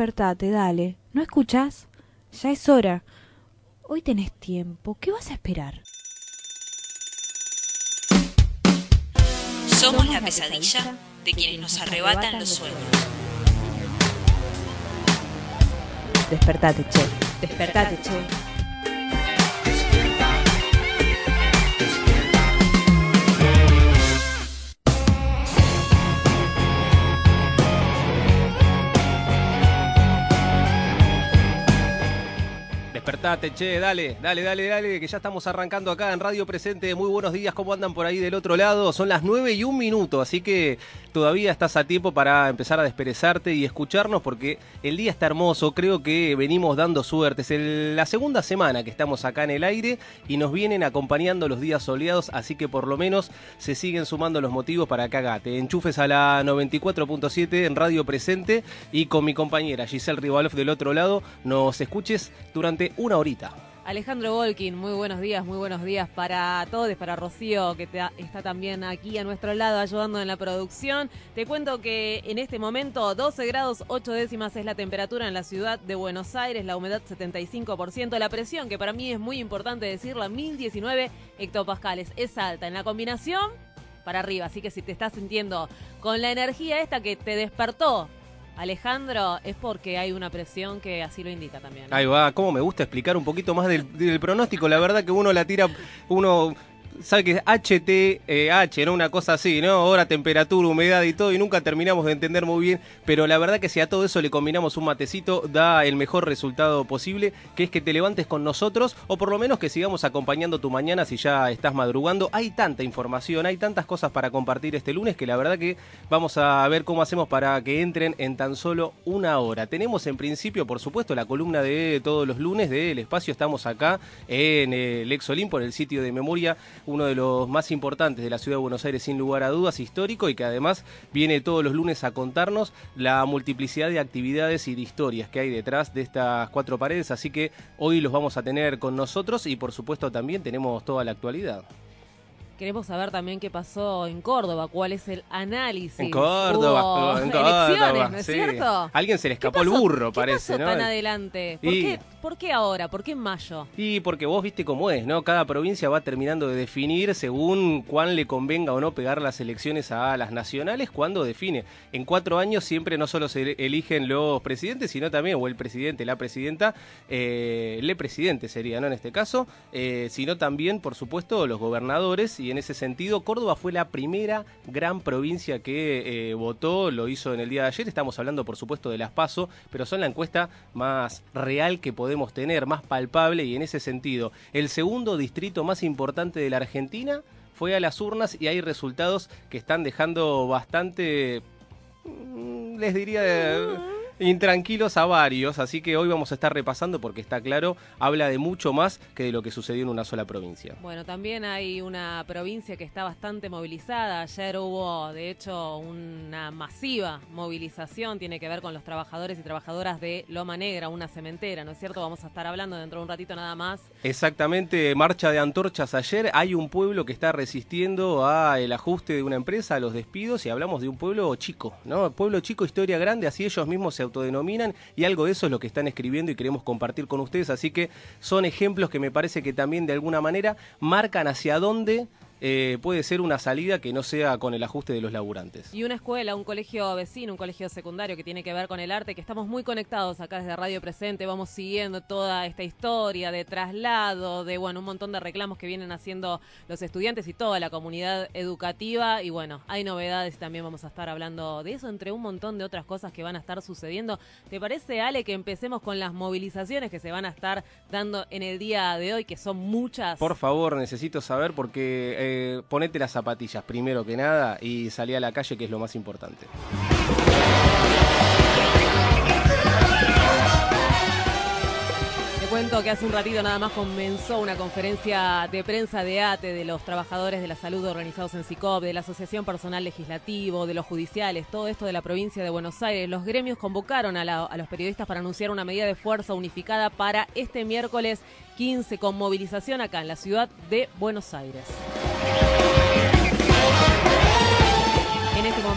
Despertate, dale. ¿No escuchas? Ya es hora. Hoy tenés tiempo. ¿Qué vas a esperar? Somos la pesadilla de quienes nos arrebatan los sueños. Despertate, che. Despertate, che. Despertate, che, dale, dale, dale, dale, que ya estamos arrancando acá en Radio Presente. Muy buenos días, ¿cómo andan por ahí del otro lado? Son las 9 y un minuto, así que todavía estás a tiempo para empezar a desperezarte y escucharnos porque el día está hermoso. Creo que venimos dando suerte. Es la segunda semana que estamos acá en el aire y nos vienen acompañando los días soleados, así que por lo menos se siguen sumando los motivos para que acá enchufes a la 94.7 en Radio Presente y con mi compañera Giselle Rivaloff del otro lado nos escuches durante una horita. Alejandro Volkin, muy buenos días, muy buenos días para todos, para Rocío, que te- está también aquí a nuestro lado ayudando en la producción. Te cuento que en este momento 12 grados 8 décimas es la temperatura en la ciudad de Buenos Aires, la humedad 75%, la presión, que para mí es muy importante decirla, 1019 hectopascales, es alta. En la combinación, para arriba, así que si te estás sintiendo con la energía esta que te despertó, Alejandro, es porque hay una presión que así lo indica también. Ahí va, cómo me gusta explicar un poquito más del, del pronóstico. La verdad que uno la tira, uno sabe que HTH, ¿no? Una cosa así, ¿no? Hora, temperatura, humedad y todo, y nunca terminamos de entender muy bien. Pero la verdad que si a todo eso le combinamos un matecito, da el mejor resultado posible, que es que te levantes con nosotros, o por lo menos que sigamos acompañando tu mañana si ya estás madrugando. Hay tanta información, hay tantas cosas para compartir este lunes que la verdad que vamos a ver cómo hacemos para que entren en tan solo una hora. Tenemos en principio, por supuesto, la columna de todos los lunes del espacio. Estamos acá en el Exolín, por el sitio de memoria, uno de los más importantes de la ciudad de Buenos Aires, sin lugar a dudas, histórico y que además viene todos los lunes a contarnos la multiplicidad de actividades y de historias que hay detrás de estas cuatro paredes. Así que hoy los vamos a tener con nosotros y, por supuesto, también tenemos toda la actualidad. Queremos saber también qué pasó en Córdoba, cuál es el análisis. En Córdoba, Hubo en elecciones, Córdoba, ¿no es sí. cierto? Alguien se le ¿Qué escapó el burro, ¿Qué parece, pasó ¿no? tan adelante? ¿Por, Y- qué, ¿Por qué ahora? ¿Por qué en mayo? Y porque vos viste cómo es, ¿no? Cada provincia va terminando de definir según cuán le convenga o no pegar las elecciones a las nacionales, cuando define. En cuatro años siempre no solo se eligen los presidentes, sino también, o el presidente, la presidenta, eh, le presidente sería, ¿no? En este caso, eh, sino también, por supuesto, los gobernadores, y en ese sentido, Córdoba fue la primera gran provincia que eh, votó, lo hizo en el día de ayer, estamos hablando, por supuesto, de las PASO, pero son la encuesta más real que podemos tener, más palpable, y en ese sentido, el segundo distrito más importante de la Argentina fue a las urnas y hay resultados que están dejando bastante, mm, les diría, eh, intranquilos a varios, así que hoy vamos a estar repasando porque está claro, habla de mucho más que de lo que sucedió en una sola provincia. Bueno, también hay una provincia que está bastante movilizada. Ayer hubo, de hecho, una masiva movilización. Tiene que ver con los trabajadores y trabajadoras de Loma Negra, una cementera, ¿no es cierto? Vamos a estar hablando dentro de un ratito nada más. Exactamente, marcha de antorchas ayer. Hay un pueblo que está resistiendo a el ajuste de una empresa, a los despidos, y hablamos de un pueblo chico, ¿no? Pueblo chico, historia grande, así ellos mismos se y algo de eso es lo que están escribiendo y queremos compartir con ustedes. Así que son ejemplos que me parece que también de alguna manera marcan hacia dónde eh, puede ser una salida que no sea con el ajuste de los laburantes. Y una escuela, un colegio vecino, un colegio secundario que tiene que ver con el arte, que estamos muy conectados acá desde Radio Presente, vamos siguiendo toda esta historia de traslado, de bueno, un montón de reclamos que vienen haciendo los estudiantes y toda la comunidad educativa. Y bueno, hay novedades también vamos a estar hablando de eso, entre un montón de otras cosas que van a estar sucediendo. ¿Te parece, Ale, que empecemos con las movilizaciones que se van a estar dando en el día de hoy, que son muchas? Por favor, necesito saber porque eh, ponete las zapatillas primero que nada y salí a la calle que es lo más importante. Cuento que hace un ratito nada más comenzó una conferencia de prensa de ATE, de los trabajadores de la salud organizados en SICOP, de la Asociación Personal Legislativo, de los judiciales, todo esto de la provincia de Buenos Aires. Los gremios convocaron a, los periodistas para anunciar una medida de fuerza unificada para este miércoles 15 con movilización acá en la ciudad de Buenos Aires.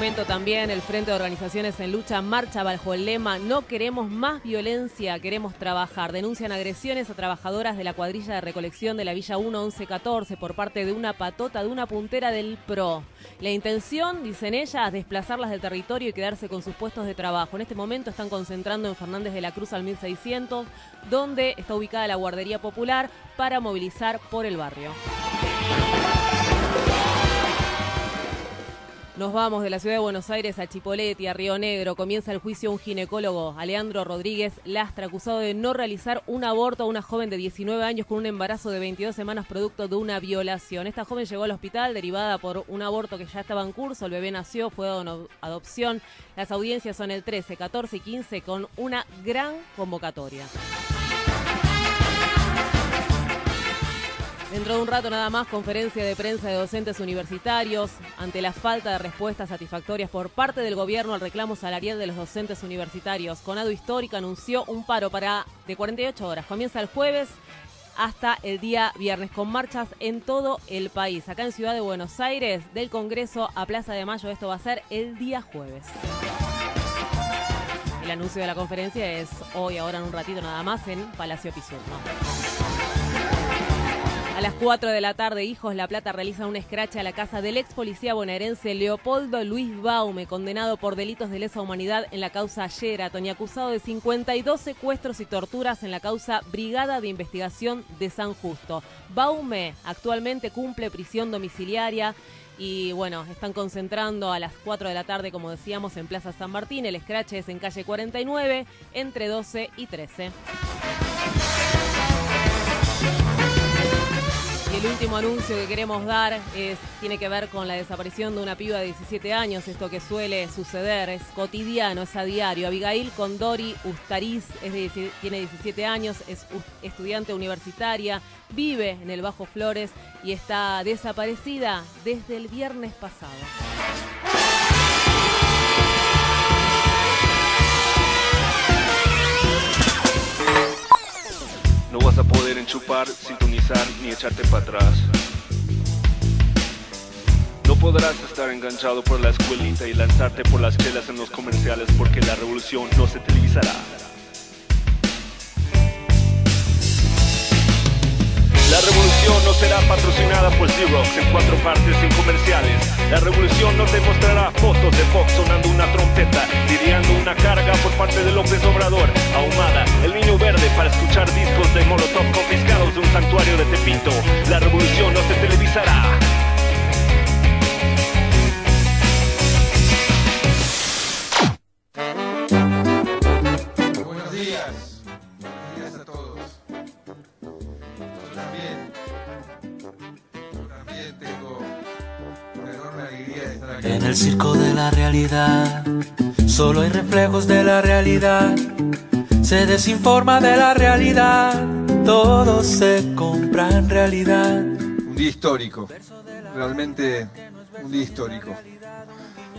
Momento también el Frente de Organizaciones en Lucha marcha bajo el lema No queremos más violencia, queremos trabajar. Denuncian agresiones a trabajadoras de la cuadrilla de recolección de la Villa 1114 por parte de una patota de una puntera del PRO. La intención, dicen ellas, desplazarlas del territorio y quedarse con sus puestos de trabajo. En este momento están concentrando en Fernández de la Cruz al 1600, donde está ubicada la Guardería Popular, para movilizar por el barrio. Nos vamos de la ciudad de Buenos Aires a Chipoleti, a Río Negro. Comienza el juicio un ginecólogo, Alejandro Rodríguez Lastra, acusado de no realizar un aborto a una joven de 19 años con un embarazo de 22 semanas producto de una violación. Esta joven llegó al hospital derivada por un aborto que ya estaba en curso. El bebé nació, fue dado adopción. Las audiencias son el 13, 14 y 15 con una gran convocatoria. Dentro de un rato nada más, conferencia de prensa de docentes universitarios ante la falta de respuestas satisfactorias por parte del gobierno al reclamo salarial de los docentes universitarios. Conado Histórica anunció un paro para de 48 horas. Comienza el jueves hasta el día viernes con marchas en todo el país. Acá en Ciudad de Buenos Aires, del Congreso a Plaza de Mayo, esto va a ser el día jueves. El anuncio de la conferencia es hoy, ahora en un ratito nada más, en Palacio Pizurno. A las 4 de la tarde, Hijos La Plata realiza un escrache a la casa del ex policía bonaerense Leopoldo Luis Baume, condenado por delitos de lesa humanidad en la causa Sheraton y acusado de 52 secuestros y torturas en la causa Brigada de Investigación de San Justo. Baume actualmente cumple prisión domiciliaria. Y bueno, están concentrando a las 4 de la tarde, como decíamos, en Plaza San Martín. El escrache es en calle 49, entre 12 y 13. El último anuncio que queremos dar tiene que ver con la desaparición de una piba de 17 años, esto que suele suceder, es cotidiano, es a diario. Abigail Condori Ustariz tiene 17 años, es estudiante universitaria, vive en el Bajo Flores y está desaparecida desde el viernes pasado. No vas a poder enchupar, sintonizar ni echarte para atrás. No podrás estar enganchado por la escuelita y lanzarte por las telas en los comerciales porque la revolución no se televisará. La revolución no será patrocinada por Xerox en cuatro partes sin comerciales. La revolución no te mostrará fotos de Fox sonando una trompeta, lidiando una carga por parte de López Obrador, ahumada, el niño verde para escuchar discos de Molotov confiscados de un santuario de Tepito. La revolución no se televisará. En el circo de la realidad, solo hay reflejos de la realidad. Se desinforma de la realidad, todo se compra en realidad. Un día histórico, realmente un día histórico.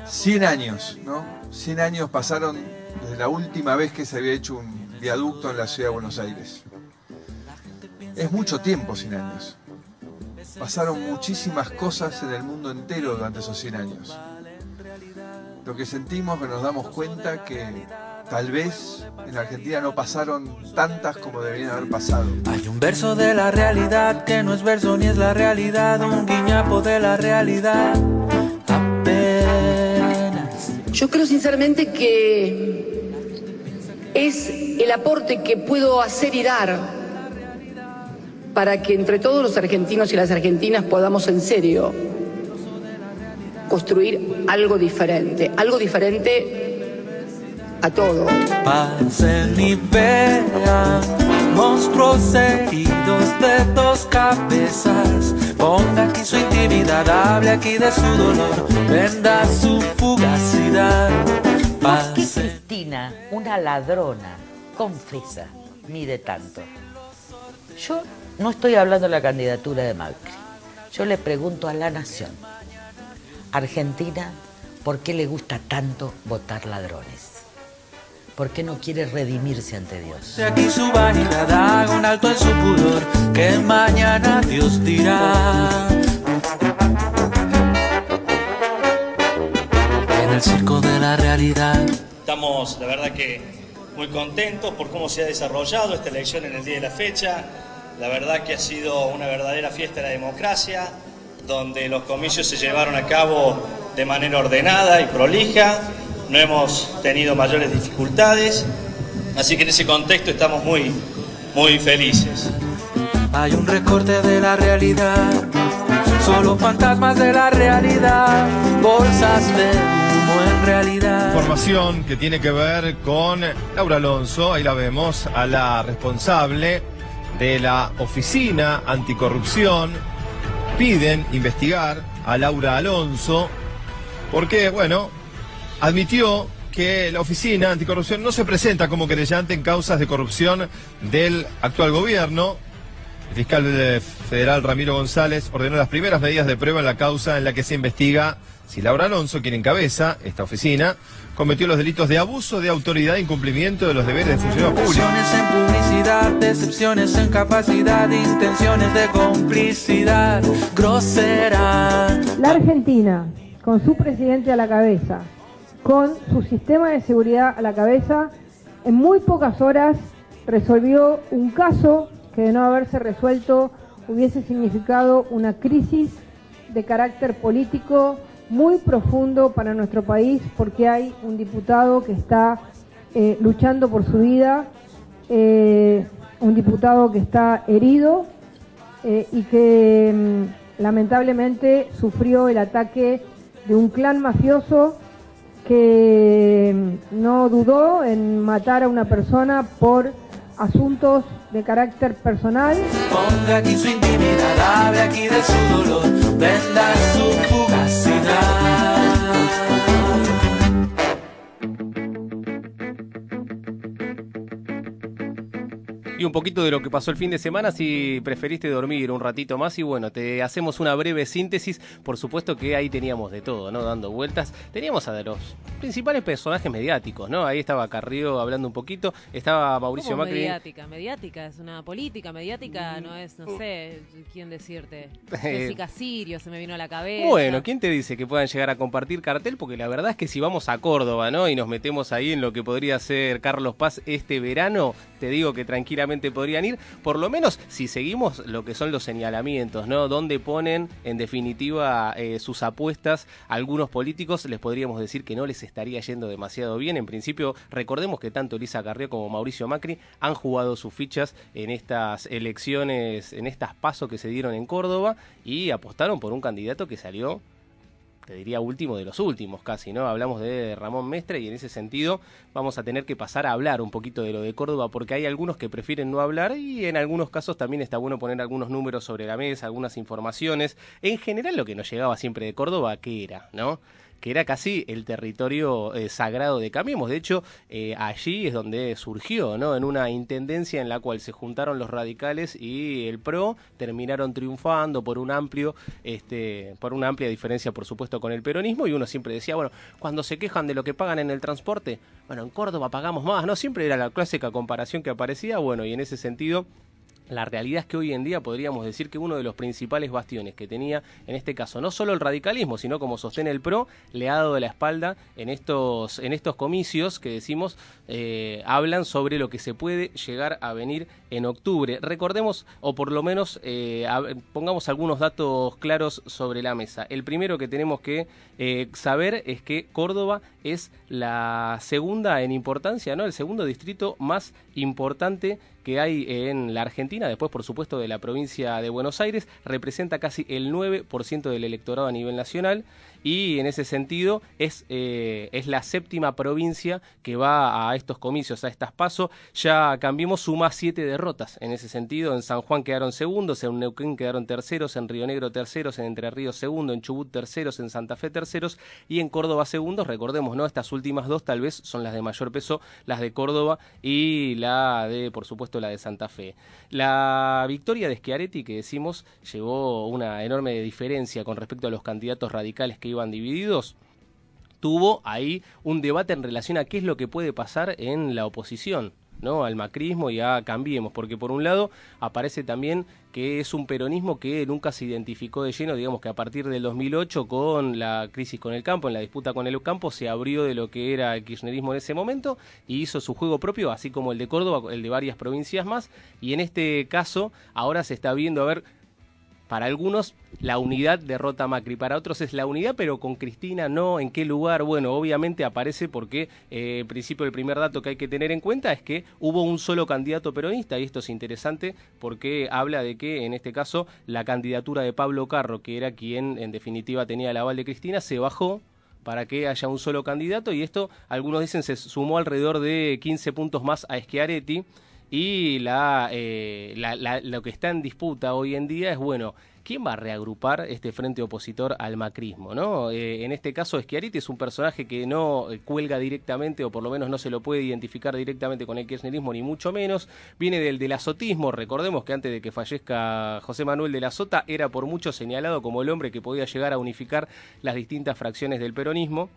100 años, ¿no? 100 años pasaron desde la última vez que se había hecho un viaducto en la ciudad de Buenos Aires. Es mucho tiempo, 100 años pasaron muchísimas cosas en el mundo entero durante esos 100 años. Lo que sentimos que nos damos cuenta que tal vez en Argentina no pasaron tantas como deberían haber pasado. Hay un verso de la realidad que no es verso ni es la realidad, un guiñapo de la realidad. Apenas. Yo creo sinceramente que es el aporte que puedo hacer y dar para que entre todos los argentinos y las argentinas podamos en serio construir algo diferente, algo diferente a todo. Pasen y vean monstruos heridos de dos cabezas. Ponga aquí su intimidad, hable aquí de su dolor, venda su fugacidad. ¿Por qué Cristina, una ladrona, confesa, mide tanto? Yo no estoy hablando de la candidatura de Macri. Yo le pregunto a la nación, Argentina, ¿por qué le gusta tanto votar ladrones? ¿Por qué no quiere redimirse ante Dios? De aquí su vanidad haga un alto en su pudor, que mañana Dios dirá. En el la realidad. Estamos, la verdad que muy contentos por cómo se ha desarrollado esta elección en el día de la fecha. La verdad que ha sido una verdadera fiesta de la democracia, donde los comicios se llevaron a cabo de manera ordenada y prolija. No hemos tenido mayores dificultades, así que en ese contexto estamos muy, muy felices. Hay un recorte de la realidad, solo fantasmas de la realidad, bolsas de humo en realidad. Información que tiene que ver con Laura Alonso, ahí la vemos, a la responsable de la Oficina Anticorrupción. Piden investigar a Laura Alonso porque, bueno, admitió que la Oficina Anticorrupción no se presenta como querellante en causas de corrupción del actual gobierno. El fiscal federal Ramiro González ordenó las primeras medidas de prueba en la causa en la que se investiga si Laura Alonso, quien encabeza esta oficina, cometió los delitos de abuso de autoridad e incumplimiento de los deberes de funcionario público. Decepciones en publicidad, decepciones en capacidad, intenciones de complicidad grosera. La Argentina, con su presidente a la cabeza, con su sistema de seguridad a la cabeza, en muy pocas horas resolvió un caso que de no haberse resuelto hubiese significado una crisis de carácter político muy profundo para nuestro país porque hay un diputado que está eh, luchando por su vida, eh, un diputado que está herido eh, y que mm, lamentablemente sufrió el ataque de un clan mafioso que mm, no dudó en matar a una persona por asuntos de carácter personal. Ponga aquí su intimidad, hable aquí de su dolor, venda su fugacidad. Poquito de lo que pasó el fin de semana, si preferiste dormir un ratito más y bueno, te hacemos una breve síntesis. Por supuesto que ahí teníamos de todo, ¿no? Dando vueltas. Teníamos a los principales personajes mediáticos, ¿no? Ahí estaba Carrió hablando un poquito, estaba Mauricio ¿Cómo Macri. mediática? Mediática es una política, mediática no es, no sé, quién decirte. Jessica Sirio se me vino a la cabeza. Bueno, ¿quién te dice que puedan llegar a compartir cartel? Porque la verdad es que si vamos a Córdoba, ¿no? Y nos metemos ahí en lo que podría ser Carlos Paz este verano, te digo que tranquilamente podrían ir. Por lo menos si seguimos lo que son los señalamientos, ¿no? Donde ponen en definitiva eh, sus apuestas algunos políticos, les podríamos decir que no les estaría yendo demasiado bien. En principio, recordemos que tanto Elisa Carrió como Mauricio Macri han jugado sus fichas en estas elecciones, en estas pasos que se dieron en Córdoba y apostaron por un candidato que salió te diría último de los últimos casi, ¿no? Hablamos de Ramón Mestre y en ese sentido vamos a tener que pasar a hablar un poquito de lo de Córdoba porque hay algunos que prefieren no hablar y en algunos casos también está bueno poner algunos números sobre la mesa, algunas informaciones. En general lo que nos llegaba siempre de Córdoba, ¿qué era, no? Que era casi el territorio eh, sagrado de Cambiemos. De hecho, eh, allí es donde surgió, ¿no? En una intendencia en la cual se juntaron los radicales y el PRO terminaron triunfando por un amplio, este, por una amplia diferencia, por supuesto, con el peronismo. Y uno siempre decía, bueno, cuando se quejan de lo que pagan en el transporte, bueno, en Córdoba pagamos más, ¿no? Siempre era la clásica comparación que aparecía, bueno, y en ese sentido la realidad es que hoy en día podríamos decir que uno de los principales bastiones que tenía, en este caso, no solo el radicalismo, sino como sostiene el PRO, le ha dado de la espalda en estos, en estos comicios que decimos eh, hablan sobre lo que se puede llegar a venir en octubre. Recordemos, o por lo menos eh, pongamos algunos datos claros sobre la mesa. El primero que tenemos que eh, saber es que Córdoba es la segunda en importancia, ¿no? El segundo distrito más importante que hay en la Argentina, después por supuesto de la provincia de Buenos Aires, representa casi el 9% del electorado a nivel nacional y en ese sentido es, eh, es la séptima provincia que va a estos comicios, a estas pasos. Ya Cambiemos suma siete derrotas en ese sentido. En San Juan quedaron segundos, en Neuquén quedaron terceros, en Río Negro terceros, en Entre Ríos segundo, en Chubut terceros, en Santa Fe terceros y en Córdoba segundos. Recordemos, ¿no? Estas últimas dos tal vez son las de mayor peso, las de Córdoba y la de, por supuesto, la de Santa Fe. La victoria de Schiaretti, que decimos, llevó una enorme diferencia con respecto a los candidatos radicales que iban divididos tuvo ahí un debate en relación a qué es lo que puede pasar en la oposición. ¿no? al macrismo y a Cambiemos, porque por un lado aparece también que es un peronismo que nunca se identificó de lleno, digamos que a partir del 2008 con la crisis con el campo, en la disputa con el campo, se abrió de lo que era el kirchnerismo en ese momento y hizo su juego propio, así como el de Córdoba, el de varias provincias más, y en este caso ahora se está viendo a ver para algunos la unidad derrota a Macri, para otros es la unidad, pero con Cristina no, en qué lugar. Bueno, obviamente aparece porque, eh, en principio, el primer dato que hay que tener en cuenta es que hubo un solo candidato peronista, y esto es interesante porque habla de que, en este caso, la candidatura de Pablo Carro, que era quien en definitiva tenía el aval de Cristina, se bajó para que haya un solo candidato y esto, algunos dicen, se sumó alrededor de 15 puntos más a Schiaretti y la, eh, lo que está en disputa hoy en día es, bueno, ¿quién va a reagrupar este frente opositor al macrismo? ¿no? Eh, en este caso, Schiaretti es un personaje que no eh, cuelga directamente, o por lo menos no se lo puede identificar directamente con el kirchnerismo, ni mucho menos. Viene del del azotismo. Recordemos que antes de que fallezca José Manuel de la Sota, era por mucho señalado como el hombre que podía llegar a unificar las distintas fracciones del peronismo.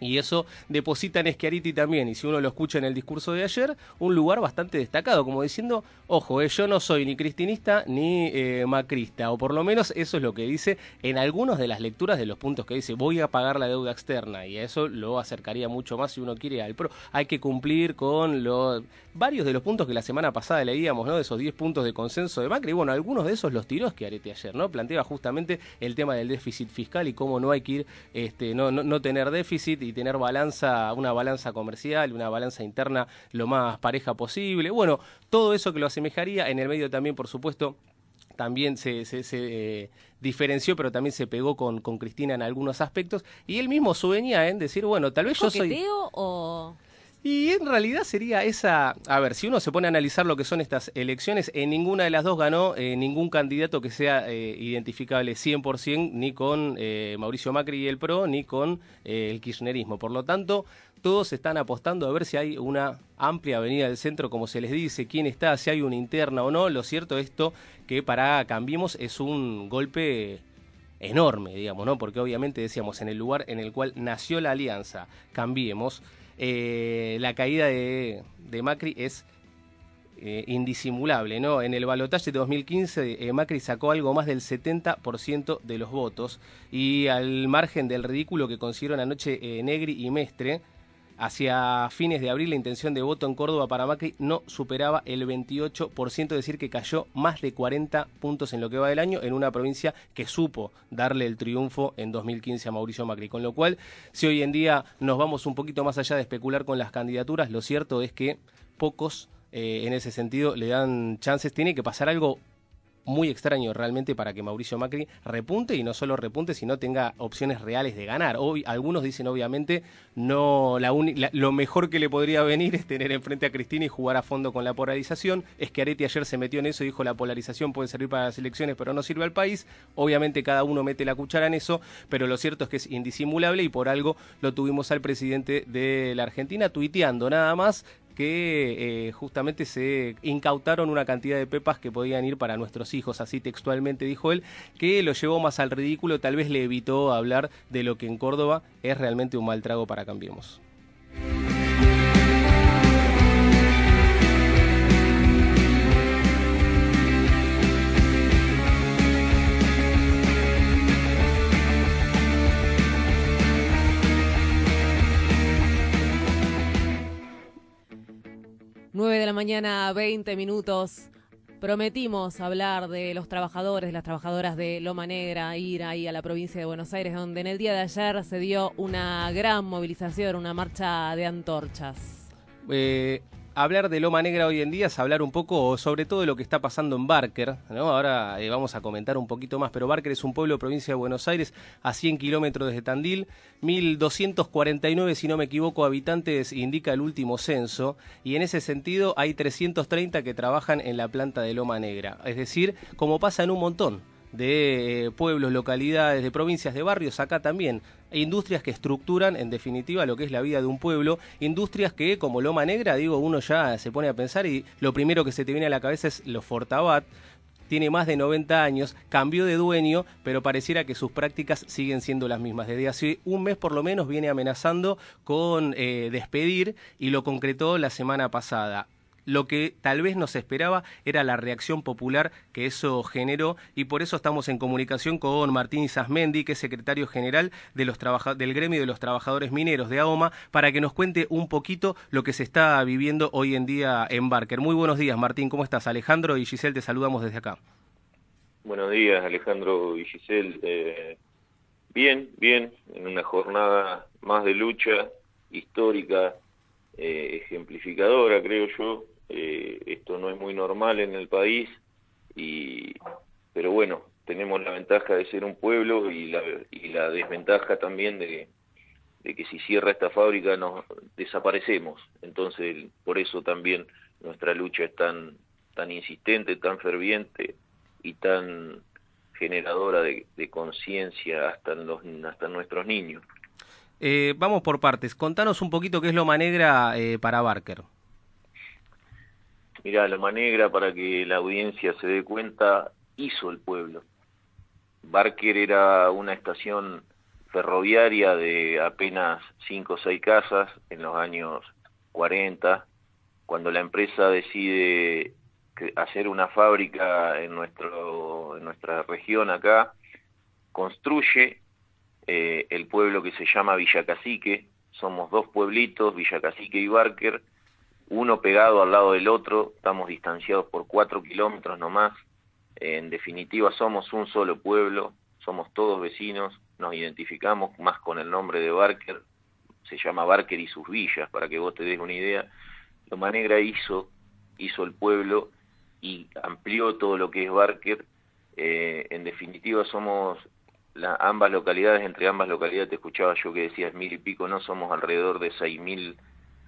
Y eso deposita en Schiaretti también, y si uno lo escucha en el discurso de ayer, un lugar bastante destacado, como diciendo, ojo, eh, yo no soy ni cristinista ni eh, macrista, o por lo menos eso es lo que dice en algunas de las lecturas de los puntos que dice, voy a pagar la deuda externa, y a eso lo acercaría mucho más si uno quiere al PRO. Hay que cumplir con los varios de los puntos que la semana pasada leíamos, ¿no? De esos 10 puntos de consenso de Macri, bueno, algunos de esos los tiró Schiaretti ayer, ¿no? Planteaba justamente el tema del déficit fiscal y cómo no hay que ir, este, no, no, no tener déficit y tener balanza, una balanza comercial, una balanza interna lo más pareja posible. Bueno, todo eso que lo asemejaría, en el medio también, por supuesto, también se, se, eh, diferenció, pero también se pegó con, con Cristina en algunos aspectos. Y él mismo sueña en decir, bueno, tal vez yo soy... o...? Y en realidad sería esa, a ver, si uno se pone a analizar lo que son estas elecciones, en ninguna de las dos ganó eh, ningún candidato que sea eh, identificable 100% ni con eh, Mauricio Macri y el PRO, ni con el kirchnerismo. Por lo tanto, todos están apostando a ver si hay una amplia avenida del centro, como se les dice, quién está, si hay una interna o no. Lo cierto esto que para Cambiemos es un golpe enorme, digamos, ¿no? Porque obviamente decíamos, en el lugar en el cual nació la alianza, Cambiemos, eh, la caída de, Macri es eh, indisimulable, ¿no? En el balotaje de 2015 eh, Macri sacó algo más del 70% de los votos y al margen del ridículo que consiguieron anoche Negri y Mestre, Hacia fines de abril la intención de voto en Córdoba para Macri no superaba el 28%, es decir, que cayó más de 40 puntos en lo que va del año en una provincia que supo darle el triunfo en 2015 a Mauricio Macri. Con lo cual, si hoy en día nos vamos un poquito más allá de especular con las candidaturas, lo cierto es que pocos eh, en ese sentido le dan chances. Tiene que pasar algo muy extraño realmente para que Mauricio Macri repunte y no solo repunte, sino tenga opciones reales de ganar. Hoy, algunos dicen obviamente no la, lo mejor que le podría venir es tener enfrente a Cristina y jugar a fondo con la polarización. Es que Areti ayer se metió en eso y dijo la polarización puede servir para las elecciones, pero no sirve al país. Obviamente cada uno mete la cuchara en eso, pero lo cierto es que es indisimulable y por algo lo tuvimos al presidente de la Argentina tuiteando nada más que eh, justamente se incautaron una cantidad de pepas que podían ir para nuestros hijos, así textualmente dijo él, que lo llevó más al ridículo, tal vez le evitó hablar de lo que en Córdoba es realmente un mal trago para Cambiemos. 9 de la mañana, 20 minutos. Prometimos hablar de los trabajadores, las trabajadoras de Loma Negra, ir ahí a la provincia de Buenos Aires, donde en el día de ayer se dio una gran movilización, una marcha de antorchas. Eh, hablar de Loma Negra hoy en día es hablar un poco sobre todo de lo que está pasando en Barker. ¿no? Ahora eh, vamos a comentar un poquito más, pero Barker es un pueblo provincia de Buenos Aires a 100 kilómetros desde Tandil. 1.249, si no me equivoco, habitantes indica el último censo. Y en ese sentido hay 330 que trabajan en la planta de Loma Negra. Es decir, como pasa en un montón de eh, pueblos, localidades, de provincias, de barrios, acá también. Industrias que estructuran, en definitiva, lo que es la vida de un pueblo. Industrias que, como Loma Negra, digo, uno ya se pone a pensar y lo primero que se te viene a la cabeza es los Fortabat. Tiene más de 90 años, cambió de dueño, pero pareciera que sus prácticas siguen siendo las mismas. Desde hace un mes por lo menos viene amenazando con eh, despedir y lo concretó la semana pasada lo que tal vez nos esperaba era la reacción popular que eso generó y por eso estamos en comunicación con Martín Isasmendi, que es secretario general del gremio de los trabajadores mineros de AOMA, para que nos cuente un poquito lo que se está viviendo hoy en día en Barker. Muy buenos días, Martín, ¿cómo estás? Alejandro y Giselle, te saludamos desde acá. Buenos días, Alejandro y Giselle. Eh, bien, bien, en una jornada más de lucha histórica, eh, ejemplificadora, creo yo. Eh, esto no es muy normal en el país, y, pero bueno, tenemos la ventaja de ser un pueblo y la, y la desventaja también de, de que si cierra esta fábrica nos desaparecemos. Entonces, por eso también nuestra lucha es tan, tan insistente, tan ferviente y tan generadora de, conciencia hasta, los, hasta nuestros niños. Eh, vamos por partes. Contanos un poquito qué es Loma Negra eh, para Barker. Mira, Loma Negra, para que la audiencia se dé cuenta, hizo el pueblo. Barker era una estación ferroviaria de apenas cinco o seis casas en los años 40, cuando la empresa decide hacer una fábrica en, nuestro, en nuestra región acá, construye eh, el pueblo que se llama Villacacique, somos dos pueblitos, Villacacique y Barker, uno pegado al lado del otro, estamos distanciados por cuatro kilómetros nomás, en definitiva somos un solo pueblo, somos todos vecinos, nos identificamos más con el nombre de Barker, se llama Barker y sus villas, para que vos te des una idea. Loma Negra hizo, hizo el pueblo y amplió todo lo que es Barker. Eh, en definitiva somos la, ambas localidades, entre ambas localidades te escuchaba yo que decías mil y pico, no somos alrededor de seis mil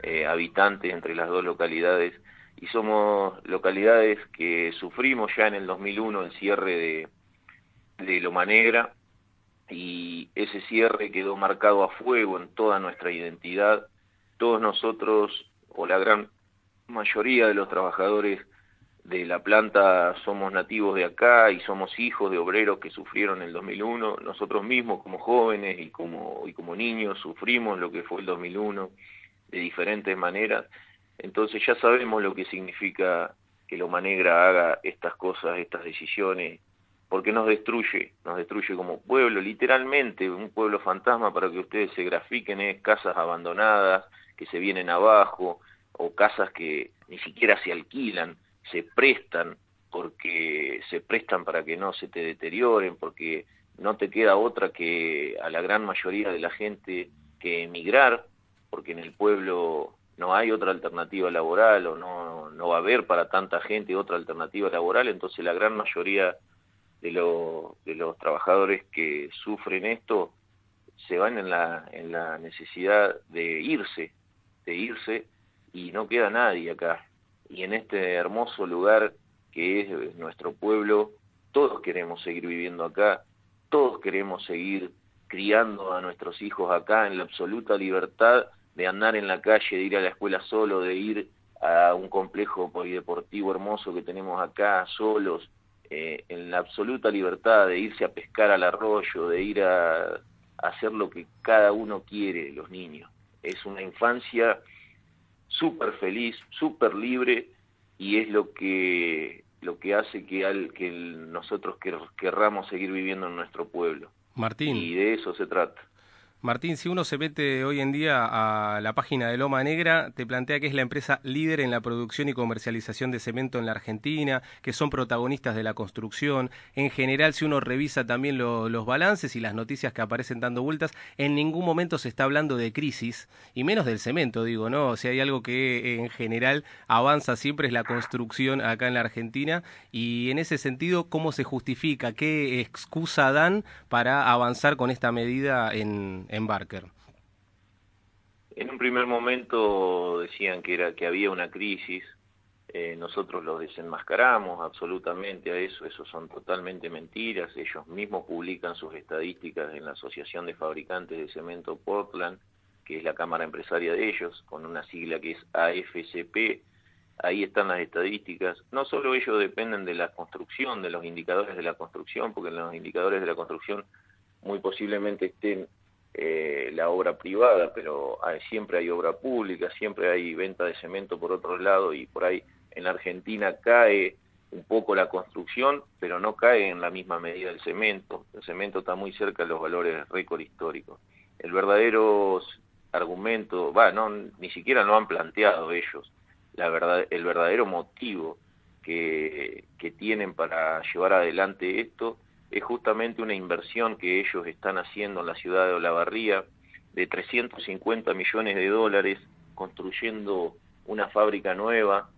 eh, habitantes entre las dos localidades y somos localidades que sufrimos ya en el 2001 el cierre de, de Loma Negra y ese cierre quedó marcado a fuego en toda nuestra identidad. Todos nosotros, o la gran mayoría de los trabajadores de la planta somos nativos de acá y somos hijos de obreros que sufrieron el 2001. Nosotros mismos como jóvenes y como, y como niños sufrimos lo que fue el 2001 de diferentes maneras. Entonces ya sabemos lo que significa que Loma Negra haga estas cosas, estas decisiones, porque nos destruye, nos destruye como pueblo, literalmente, un pueblo fantasma para que ustedes se grafiquen, es casas abandonadas que se vienen abajo, o casas que ni siquiera se alquilan, se prestan porque se prestan para que no se te deterioren, porque no te queda otra que a la gran mayoría de la gente que emigrar, porque en el pueblo no hay otra alternativa laboral o no, no va a haber para tanta gente otra alternativa laboral, entonces la gran mayoría de, de los trabajadores que sufren esto se van en la, en la necesidad de irse, de irse y no queda nadie acá y en este hermoso lugar que es nuestro pueblo, todos queremos seguir viviendo acá, todos queremos seguir criando a nuestros hijos acá en la absoluta libertad de andar en la calle, de ir a la escuela solo, de ir a un complejo polideportivo hermoso que tenemos acá solos, eh, en la absoluta libertad de irse a pescar al arroyo, de ir a hacer lo que cada uno quiere, los niños. Es una infancia súper feliz, súper libre y es lo que lo que hace que, al, que nosotros querramos seguir viviendo en nuestro pueblo. Martín. Y de eso se trata. Martín, si uno se mete hoy en día a la página de Loma Negra, te plantea que es la empresa líder en la producción y comercialización de cemento en la Argentina, que son protagonistas de la construcción. En general, si uno revisa también los balances y las noticias que aparecen dando vueltas, en ningún momento se está hablando de crisis, y menos del cemento, digo, ¿no? O sea, hay algo que en general avanza siempre es la construcción acá en la Argentina, y en ese sentido, ¿cómo se justifica? ¿Qué excusa dan para avanzar con esta medida en en Barker? En un primer momento decían que era que había una crisis, eh, nosotros lo desenmascaramos absolutamente a eso, eso son totalmente mentiras, ellos mismos publican sus estadísticas en la Asociación de Fabricantes de Cemento Portland, que es la cámara empresaria de ellos, con una sigla que es AFCP, ahí están las estadísticas, no solo ellos dependen de la construcción, de los indicadores de la construcción, porque los indicadores de la construcción muy posiblemente estén eh, la obra privada, pero siempre hay obra pública, siempre hay venta de cemento por otro lado y por ahí en Argentina cae un poco la construcción, pero no cae en la misma medida el cemento. El cemento está muy cerca de los valores récord históricos. El verdadero argumento, va, no, ni siquiera lo han planteado ellos, la verdad, el verdadero motivo que, que tienen para llevar adelante esto es justamente una inversión que ellos están haciendo en la ciudad de Olavarría de 350 millones de dólares, construyendo una fábrica nueva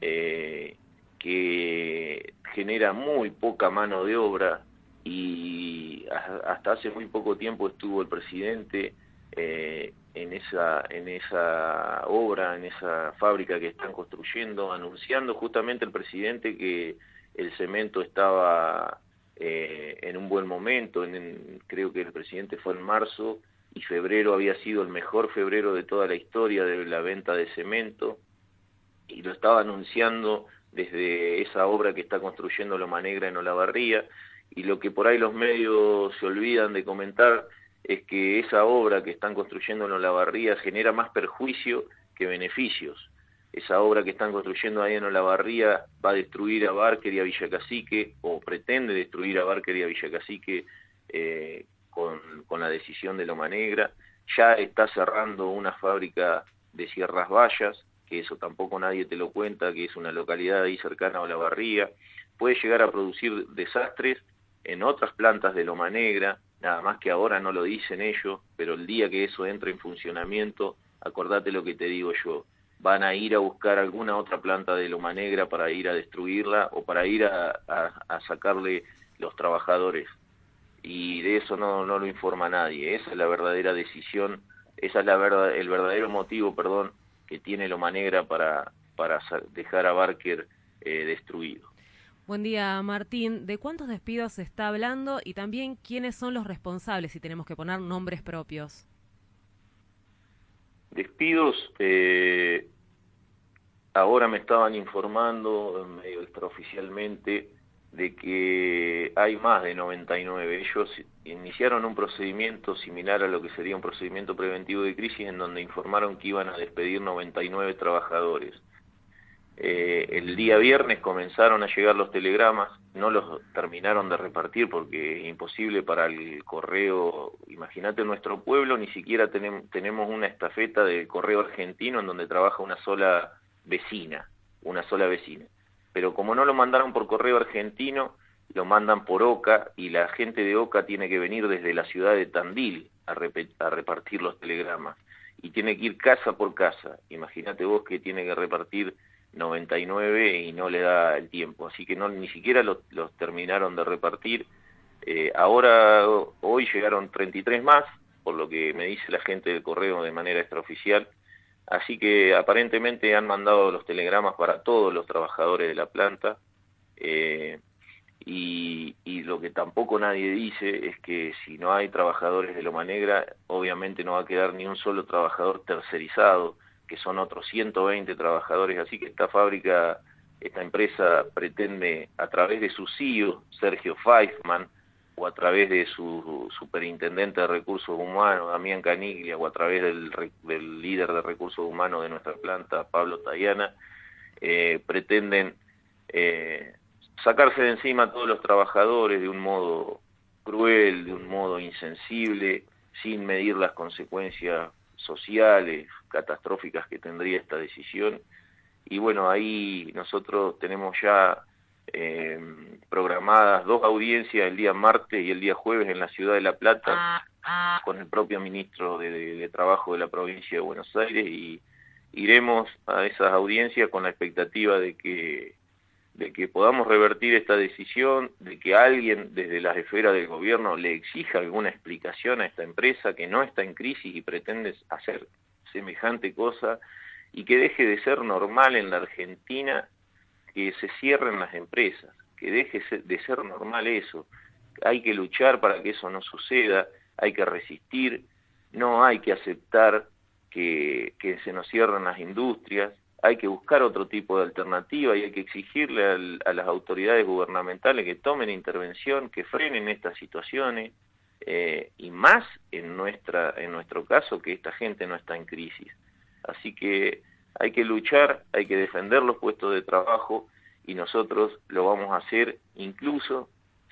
eh, que genera muy poca mano de obra y hasta hace muy poco tiempo estuvo el presidente eh, en esa en esa obra, en esa fábrica que están construyendo, anunciando justamente el presidente que el cemento estaba eh, en un buen momento, en, creo que el presidente fue en marzo y febrero había sido el mejor febrero de toda la historia de la venta de cemento y lo estaba anunciando desde esa obra que está construyendo Loma Negra en Olavarría y lo que por ahí los medios se olvidan de comentar es que esa obra que están construyendo en Olavarría genera más perjuicio que beneficios esa obra que están construyendo ahí en Olavarría va a destruir a Barker y a Villacacique, o pretende destruir a Barker y a Villacacique eh, con, con, la decisión de Loma Negra. Ya está cerrando una fábrica de Sierras Vallas, que eso tampoco nadie te lo cuenta, que es una localidad ahí cercana a Olavarría. Puede llegar a producir desastres en otras plantas de Loma Negra, nada más que ahora no lo dicen ellos, pero el día que eso entre en funcionamiento, acordate lo que te digo yo, van a ir a buscar alguna otra planta de loma negra para ir a destruirla o para ir a, sacarle los trabajadores. Y de eso no, no lo informa nadie. Esa es la verdadera decisión, esa es la verdad, el verdadero motivo, perdón, que tiene Loma Negra para, para dejar a Barker eh, destruido. Buen día, Martín. ¿De cuántos despidos se está hablando y también quiénes son los responsables si tenemos que poner nombres propios? Despidos, eh, ahora me estaban informando, medio extraoficialmente, de que hay más de 99. Ellos iniciaron un procedimiento similar a lo que sería un procedimiento preventivo de crisis en donde informaron que iban a despedir 99 trabajadores. Eh, el día viernes comenzaron a llegar los telegramas, no los terminaron de repartir porque es imposible para el correo, imagínate nuestro pueblo, ni siquiera tenemos, una estafeta del correo argentino en donde trabaja una sola vecina, una sola vecina. Pero como no lo mandaron por correo argentino, lo mandan por OCA y la gente de OCA tiene que venir desde la ciudad de Tandil a, a repartir los telegramas. Y tiene que ir casa por casa. Imagínate vos que tiene que repartir 99 y no le da el tiempo, así que no ni siquiera los, terminaron de repartir. Eh, ahora, hoy llegaron 33 más, por lo que me dice la gente del correo de manera extraoficial, así que aparentemente han mandado los telegramas para todos los trabajadores de la planta, eh, y, y, lo que tampoco nadie dice es que si no hay trabajadores de Loma Negra, obviamente no va a quedar ni un solo trabajador tercerizado, que son otros 120 trabajadores, así que esta fábrica, esta empresa pretende a través de su CEO, Sergio Feifman, o a través de su superintendente de recursos humanos, Damián Caniglia, o a través del, líder de recursos humanos de nuestra planta, Pablo Tayana, eh, pretenden eh, sacarse de encima a todos los trabajadores de un modo cruel, de un modo insensible, sin medir las consecuencias sociales, catastróficas que tendría esta decisión. Y bueno, ahí nosotros tenemos ya eh, programadas dos audiencias el día martes y el día jueves en la ciudad de La Plata con el propio ministro de, Trabajo de la provincia de Buenos Aires y iremos a esas audiencias con la expectativa de que de que podamos revertir esta decisión, de que alguien desde las esferas del gobierno le exija alguna explicación a esta empresa que no está en crisis y pretende hacer semejante cosa y que deje de ser normal en la Argentina que se cierren las empresas, que deje de ser normal eso. Hay que luchar para que eso no suceda, hay que resistir, no hay que aceptar que, que se nos cierren las industrias, hay que buscar otro tipo de alternativa y hay que exigirle a las autoridades gubernamentales que tomen intervención, que frenen estas situaciones, eh, y más en, nuestra, en nuestro caso que esta gente no está en crisis. Así que hay que luchar, hay que defender los puestos de trabajo y nosotros lo vamos a hacer incluso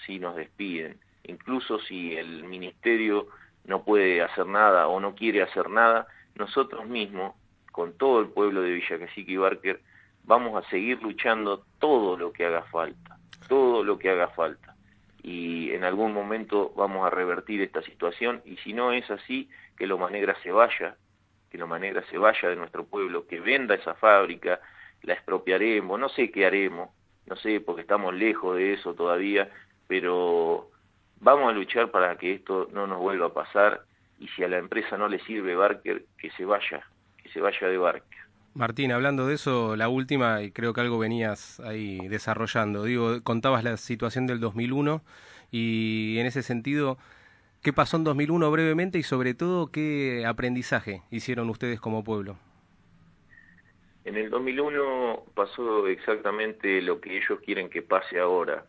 si nos despiden, incluso si el ministerio no puede hacer nada o no quiere hacer nada, nosotros mismos, con todo el pueblo de Villa Cacique y Barker, vamos a seguir luchando todo lo que haga falta, todo lo que haga falta. Y en algún momento vamos a revertir esta situación y si no es así, que Loma Negra se vaya, que Loma Negra se vaya de nuestro pueblo, que venda esa fábrica, la expropiaremos, no sé qué haremos, no sé, porque estamos lejos de eso todavía, pero vamos a luchar para que esto no nos vuelva a pasar y si a la empresa no le sirve Barker, que se vaya, de. Martín, hablando de eso, la última, y creo que algo venías ahí desarrollando, digo, contabas la situación del 2001 y en ese sentido, ¿qué pasó en 2001 brevemente y sobre todo qué aprendizaje hicieron ustedes como pueblo? En el 2001 pasó exactamente lo que ellos quieren que pase ahora.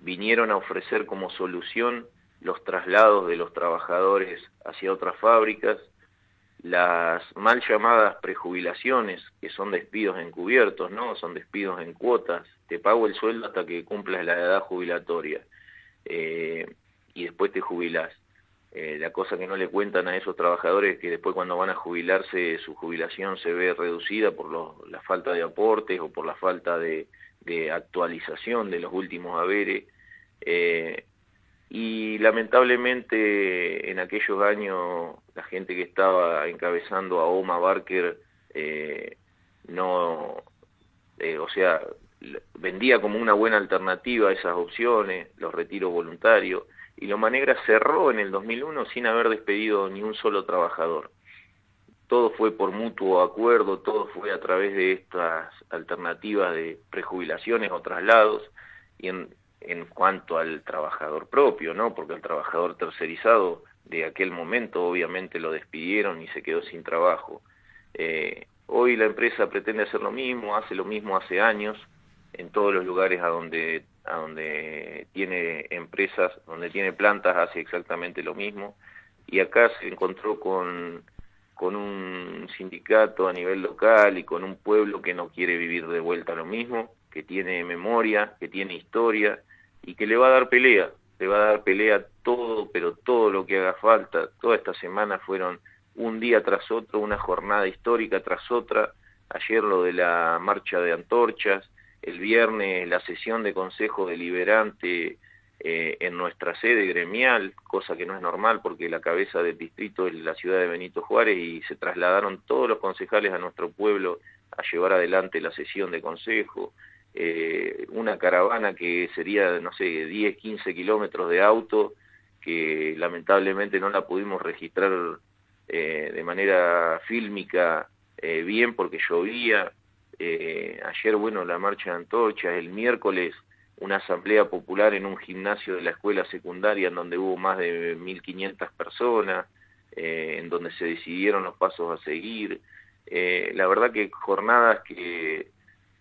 Vinieron a ofrecer como solución los traslados de los trabajadores hacia otras fábricas, las mal llamadas prejubilaciones, que son despidos encubiertos, ¿no? Son despidos en cuotas. Te pago el sueldo hasta que cumplas la edad jubilatoria eh, y después te jubilás. Eh, la cosa que no le cuentan a esos trabajadores es que después cuando van a jubilarse su jubilación se ve reducida por la falta de aportes o por la falta de, actualización de los últimos haberes. Eh, y lamentablemente en aquellos años la gente que estaba encabezando a Oma Barker eh, no, o sea, vendía como una buena alternativa esas opciones, los retiros voluntarios, y Loma Negra cerró en el 2001 sin haber despedido ni un solo trabajador. Todo fue por mutuo acuerdo, todo fue a través de estas alternativas de prejubilaciones o traslados y en, en cuanto al trabajador propio, ¿no? Porque el trabajador tercerizado de aquel momento obviamente lo despidieron y se quedó sin trabajo. Eh, hoy la empresa pretende hacer lo mismo, hace lo mismo hace años, en todos los lugares a donde a donde tiene empresas, donde tiene plantas, hace exactamente lo mismo. Y acá se encontró con, con un sindicato a nivel local y con un pueblo que no quiere vivir de vuelta lo mismo, que tiene memoria, que tiene historia y que le va a dar pelea, le va a dar pelea todo, pero todo lo que haga falta. Toda esta semana fueron un día tras otro, una jornada histórica tras otra. Ayer lo de la marcha de antorchas, el viernes la sesión de consejo deliberante eh, en nuestra sede gremial, cosa que no es normal porque la cabeza del distrito es la ciudad de Benito Juárez y se trasladaron todos los concejales a nuestro pueblo a llevar adelante la sesión de consejo. Eh, una caravana que sería, no sé, 10, 15 kilómetros de auto, que lamentablemente no la pudimos registrar eh, de manera fílmica bien porque llovía, eh, ayer, bueno, la marcha de antorchas, el miércoles una asamblea popular en un gimnasio de la escuela secundaria en donde hubo más de 1.500 personas, eh, en donde se decidieron los pasos a seguir. Eh, la verdad que jornadas que,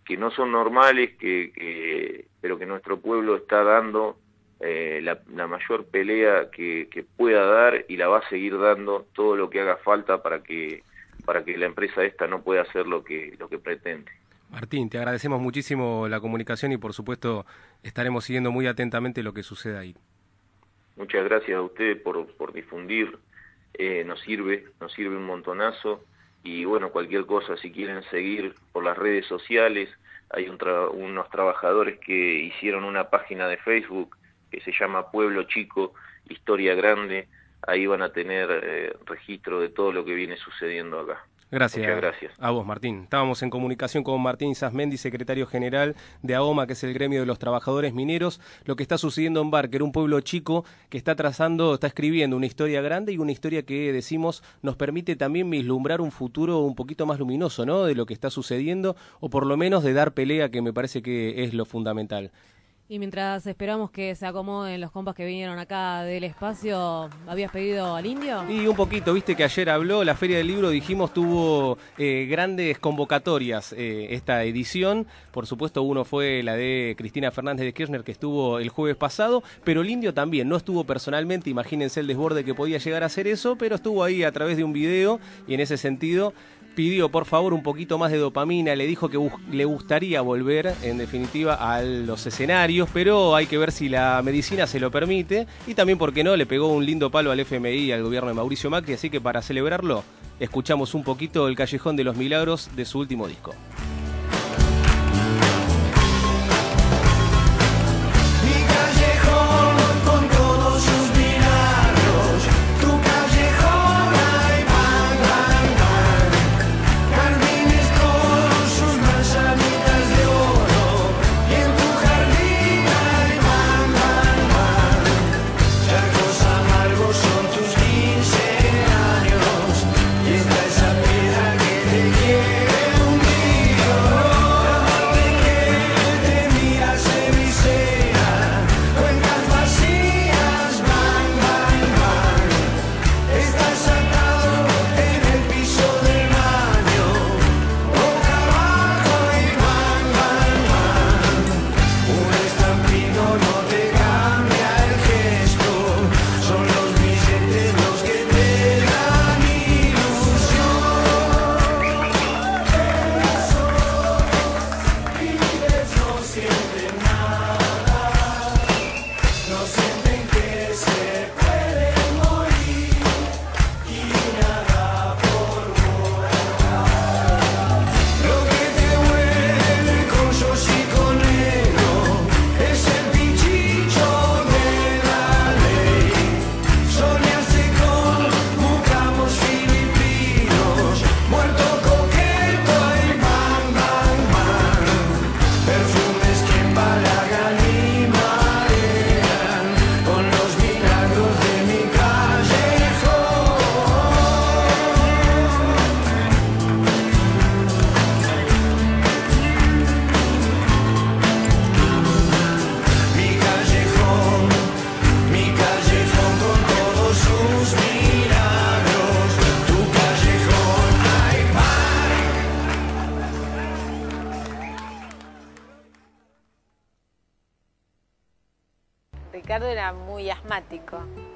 que no son normales, que, que, pero que nuestro pueblo está dando eh, la, la, mayor pelea que, que pueda dar y la va a seguir dando todo lo que haga falta para que para que la empresa esta no pueda hacer lo que, lo que pretende. Martín, te agradecemos muchísimo la comunicación y por supuesto estaremos siguiendo muy atentamente lo que suceda ahí. Muchas gracias a ustedes por, por difundir, eh, nos sirve, nos sirve un montonazo y bueno, cualquier cosa, si quieren seguir por las redes sociales, hay unos trabajadores que hicieron una página de Facebook que se llama Pueblo Chico, Historia Grande, ahí van a tener eh, registro de todo lo que viene sucediendo acá. Gracias. Muchas gracias. A vos, Martín. Estábamos en comunicación con Martín Sasmendi, secretario general de AOMA, que es el gremio de los trabajadores mineros. Lo que está sucediendo en Barker, un pueblo chico que está trazando, está escribiendo una historia grande y una historia que, decimos, nos permite también vislumbrar un futuro un poquito más luminoso, ¿no? De lo que está sucediendo, o por lo menos de dar pelea, que me parece que es lo fundamental. Y mientras esperamos que se acomoden los compas que vinieron acá del espacio, ¿habías pedido al indio? Y un poquito, viste que ayer habló, la Feria del Libro, dijimos, tuvo eh, grandes convocatorias eh, esta edición. Por supuesto, uno fue la de Cristina Fernández de Kirchner, que estuvo el jueves pasado, pero el indio también, no estuvo personalmente, imagínense el desborde que podía llegar a hacer eso, pero estuvo ahí a través de un video y en ese sentido pidió por favor un poquito más de dopamina, le dijo que le gustaría volver en definitiva a los escenarios, pero hay que ver si la medicina se lo permite y también, porque no?, le pegó un lindo palo al FMI y al gobierno de Mauricio Macri, así que para celebrarlo escuchamos un poquito el Callejón de los Milagros de su último disco.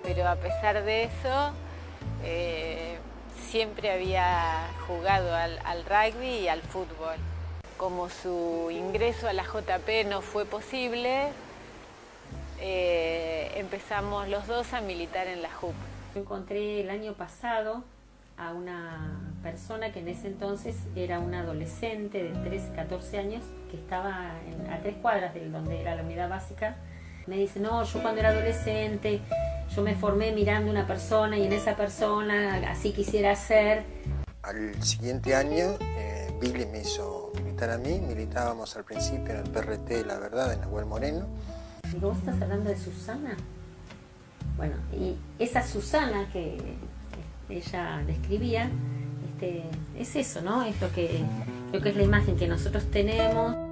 Pero a pesar de eso eh, siempre había jugado al, rugby y al fútbol. Como su ingreso a la JP no fue posible, eh, empezamos los dos a militar en la JUP. Encontré el año pasado a una persona que en ese entonces era una adolescente de 13, 14 años que estaba a tres cuadras de donde era la unidad básica me dice, no, yo cuando era adolescente, yo me formé mirando una persona y en esa persona así quisiera ser. Al siguiente año, eh, Billy me hizo militar a mí, militábamos al principio en el PRT La Verdad, en Nahuel Moreno. Digo, ¿vos estás hablando de Susana? Bueno, y esa Susana que ella describía, este, es eso, ¿no? Es lo que, lo que es la imagen que nosotros tenemos.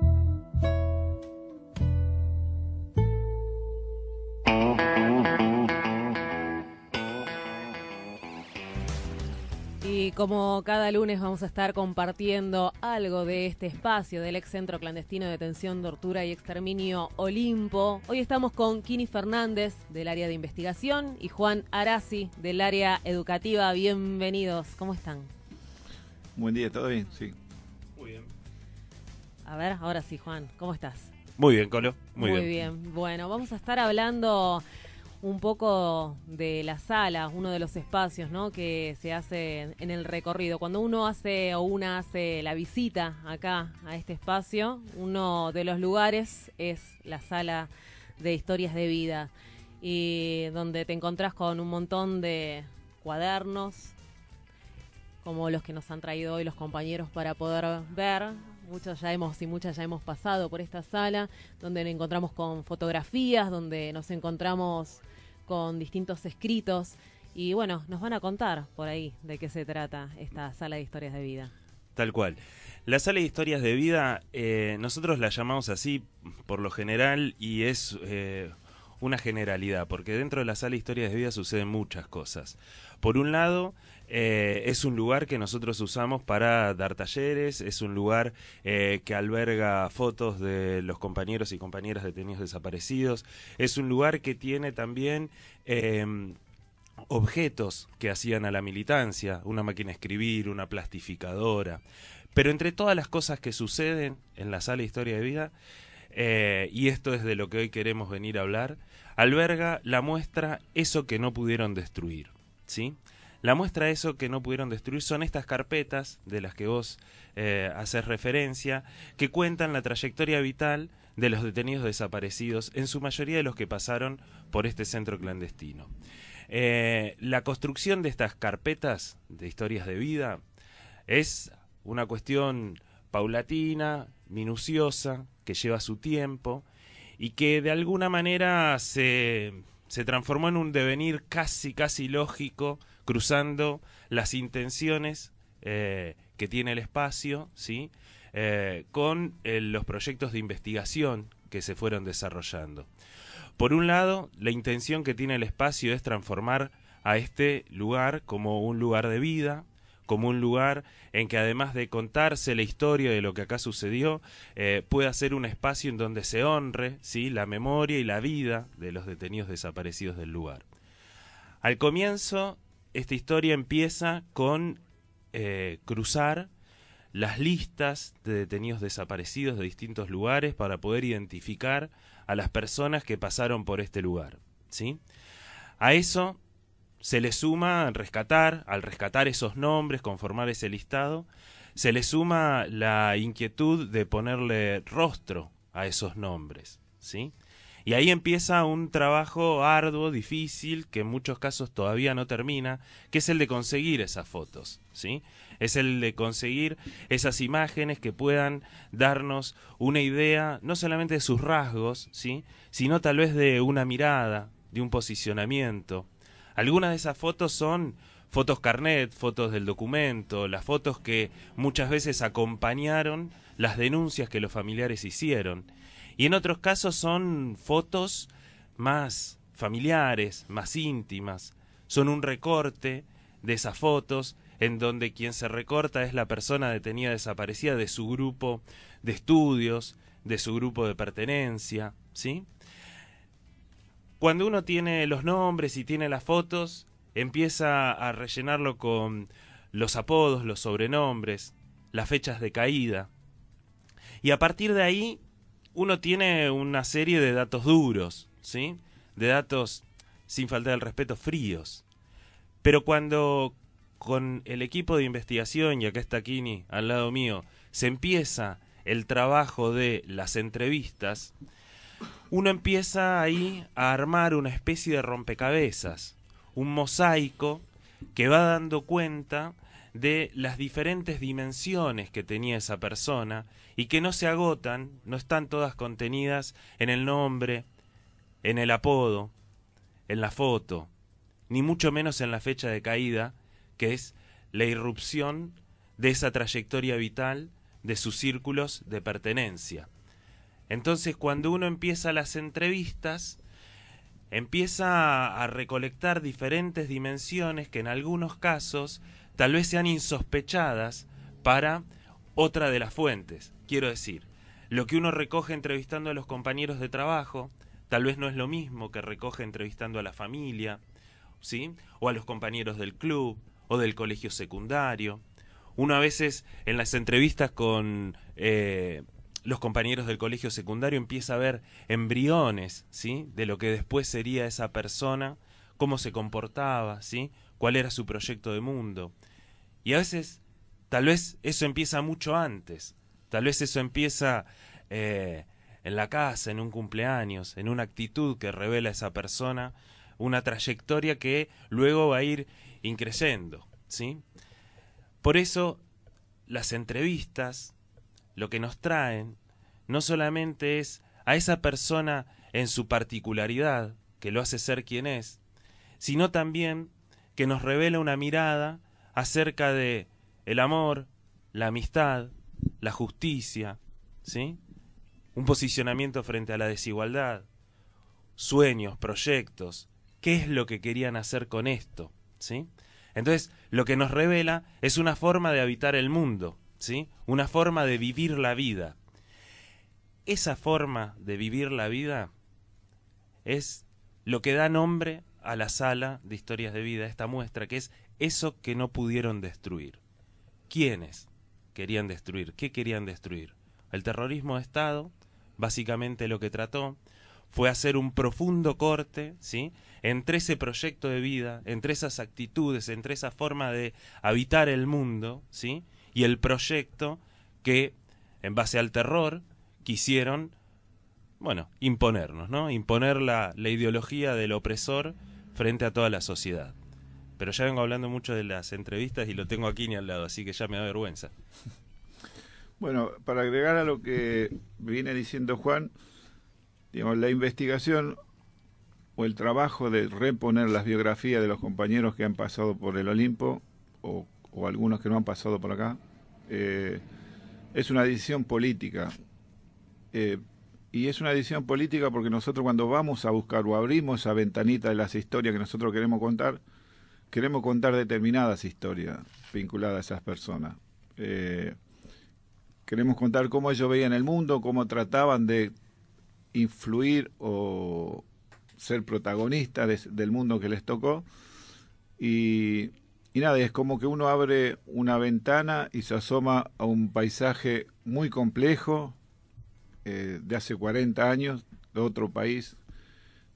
Como cada lunes vamos a estar compartiendo algo de este espacio del ex centro clandestino de detención, tortura y exterminio Olimpo. Hoy estamos con Kini Fernández del área de investigación y Juan Arasi del área educativa. Bienvenidos, ¿cómo están? Buen día, ¿todo bien? Sí. Muy bien. A ver, ahora sí, Juan, ¿cómo estás? Muy bien, Colo. Muy, Muy bien. Bueno, vamos a estar hablando un poco de la sala, uno de los espacios ¿no? que se hace en el recorrido. Cuando uno hace o una hace la visita acá a este espacio, uno de los lugares es la sala de historias de vida y donde te encontrás con un montón de cuadernos como los que nos han traído hoy los compañeros para poder ver. Muchos ya hemos y muchas ya hemos pasado por esta sala, donde nos encontramos con fotografías, donde nos encontramos con distintos escritos. Y bueno, nos van a contar por ahí de qué se trata esta sala de historias de vida. Tal cual. La sala de historias de vida, eh, nosotros la llamamos así por lo general y es eh, una generalidad, porque dentro de la sala de historias de vida suceden muchas cosas. Por un lado, eh, es un lugar que nosotros usamos para dar talleres, es un lugar eh, que alberga fotos de los compañeros y compañeras detenidos desaparecidos, es un lugar que tiene también em, objetos que hacían a la militancia, una máquina de escribir, una plastificadora. Pero entre todas las cosas que suceden en la sala de historia de vida, eh, y esto es de lo que hoy queremos venir a hablar, alberga la muestra eso que no pudieron destruir. ¿sí? La muestra eso que no pudieron destruir son estas carpetas de las que vos eh, haces referencia, que cuentan la trayectoria vital de los detenidos desaparecidos, en su mayoría de los que pasaron por este centro clandestino. Eh, la construcción de estas carpetas de historias de vida es una cuestión paulatina, minuciosa, que lleva su tiempo y que de alguna manera se, se transformó en un devenir casi, casi lógico, cruzando las intenciones eh, que tiene el espacio, ¿sí? Eh, con eh, los proyectos de investigación que se fueron desarrollando. Por un lado, la intención que tiene el espacio es transformar a este lugar como un lugar de vida, como un lugar en que además de contarse la historia de lo que acá sucedió, eh, pueda ser un espacio en donde se honre ¿sí? la memoria y la vida de los detenidos desaparecidos del lugar. Al comienzo, esta historia empieza con eh, cruzar las listas de detenidos desaparecidos de distintos lugares para poder identificar a las personas que pasaron por este lugar. ¿sí? A eso se le suma rescatar, al rescatar esos nombres, conformar ese listado, se le suma la inquietud de ponerle rostro a esos nombres, ¿sí? Y ahí empieza un trabajo arduo, difícil, que en muchos casos todavía no termina, que es el de conseguir esas fotos, ¿sí? Es el de conseguir esas imágenes que puedan darnos una idea, no solamente de sus rasgos, ¿sí? Sino tal vez de una mirada, de un posicionamiento, algunas de esas fotos son fotos carnet, fotos del documento, las fotos que muchas veces acompañaron las denuncias que los familiares hicieron. Y en otros casos son fotos más familiares, más íntimas. Son un recorte de esas fotos en donde quien se recorta es la persona detenida desaparecida de su grupo de estudios, de su grupo de pertenencia, ¿sí? Cuando uno tiene los nombres y tiene las fotos, empieza a rellenarlo con los apodos, los sobrenombres, las fechas de caída. Y a partir de ahí, uno tiene una serie de datos duros, ¿sí? De datos, sin faltar el respeto, fríos. Pero cuando con el equipo de investigación, y acá está Kini al lado mío, se empieza el trabajo de las entrevistas, uno empieza ahí a armar una especie de rompecabezas, un mosaico que va dando cuenta de las diferentes dimensiones que tenía esa persona y que no se agotan, no están todas contenidas en el nombre, en el apodo, en la foto, ni mucho menos en la fecha de caída, que es la irrupción de esa trayectoria vital de sus círculos de pertenencia. Entonces cuando uno empieza las entrevistas, empieza a, recolectar diferentes dimensiones que en algunos casos tal vez sean insospechadas para otra de las fuentes. Quiero decir, lo que uno recoge entrevistando a los compañeros de trabajo, tal vez no es lo mismo que recoge entrevistando a la familia, ¿sí? O a los compañeros del club o del colegio secundario. Uno a veces en las entrevistas con eh, los compañeros del colegio secundario empieza a ver embriones, ¿sí? De lo que después sería esa persona, cómo se comportaba, ¿sí? Cuál era su proyecto de mundo. Y a veces, tal vez eso empieza mucho antes, tal vez eso empieza eh, en la casa, en un cumpleaños, en una actitud que revela esa persona, una trayectoria que luego va a ir increyendo, ¿sí? Por eso las entrevistas lo que nos traen no solamente es a esa persona en su particularidad, que lo hace ser quien es, sino también que nos revela una mirada acerca de el amor, la amistad, la justicia, ¿sí? Un posicionamiento frente a la desigualdad, sueños, proyectos, qué es lo que querían hacer con esto, ¿sí? Entonces, lo que nos revela es una forma de habitar el mundo, Una forma de vivir la vida. Esa forma de vivir la vida es lo que da nombre a la sala de historias de vida, esta muestra, que es eso que no pudieron destruir. ¿Quiénes querían destruir? ¿Qué querían destruir? El terrorismo de Estado, básicamente lo que trató fue hacer un profundo corte, ¿sí? Entre ese proyecto de vida, entre esas actitudes, entre esa forma de habitar el mundo, ¿sí? Y el proyecto que, en base al terror, quisieron, bueno, imponernos, ¿no? Imponer la, la ideología del opresor frente a toda la sociedad. Pero ya vengo hablando mucho de las entrevistas y lo tengo aquí ni al lado, así que ya me da vergüenza. Bueno, para agregar a lo que viene diciendo Juan, digamos, la investigación o el trabajo de reponer las biografías de los compañeros que han pasado por el Olimpo o, o algunos que no han pasado por acá, eh, es una decisión política. Eh, y es una decisión política porque nosotros cuando vamos a buscar o abrimos esa ventanita de las historias que nosotros queremos contar, queremos contar determinadas historias vinculadas a esas personas. Eh, queremos contar cómo ellos veían el mundo, cómo trataban de influir o ser protagonistas del mundo que les tocó. Y, y nada, es como que uno abre una ventana y se asoma a un paisaje muy complejo, eh, de hace 40 años, de otro país,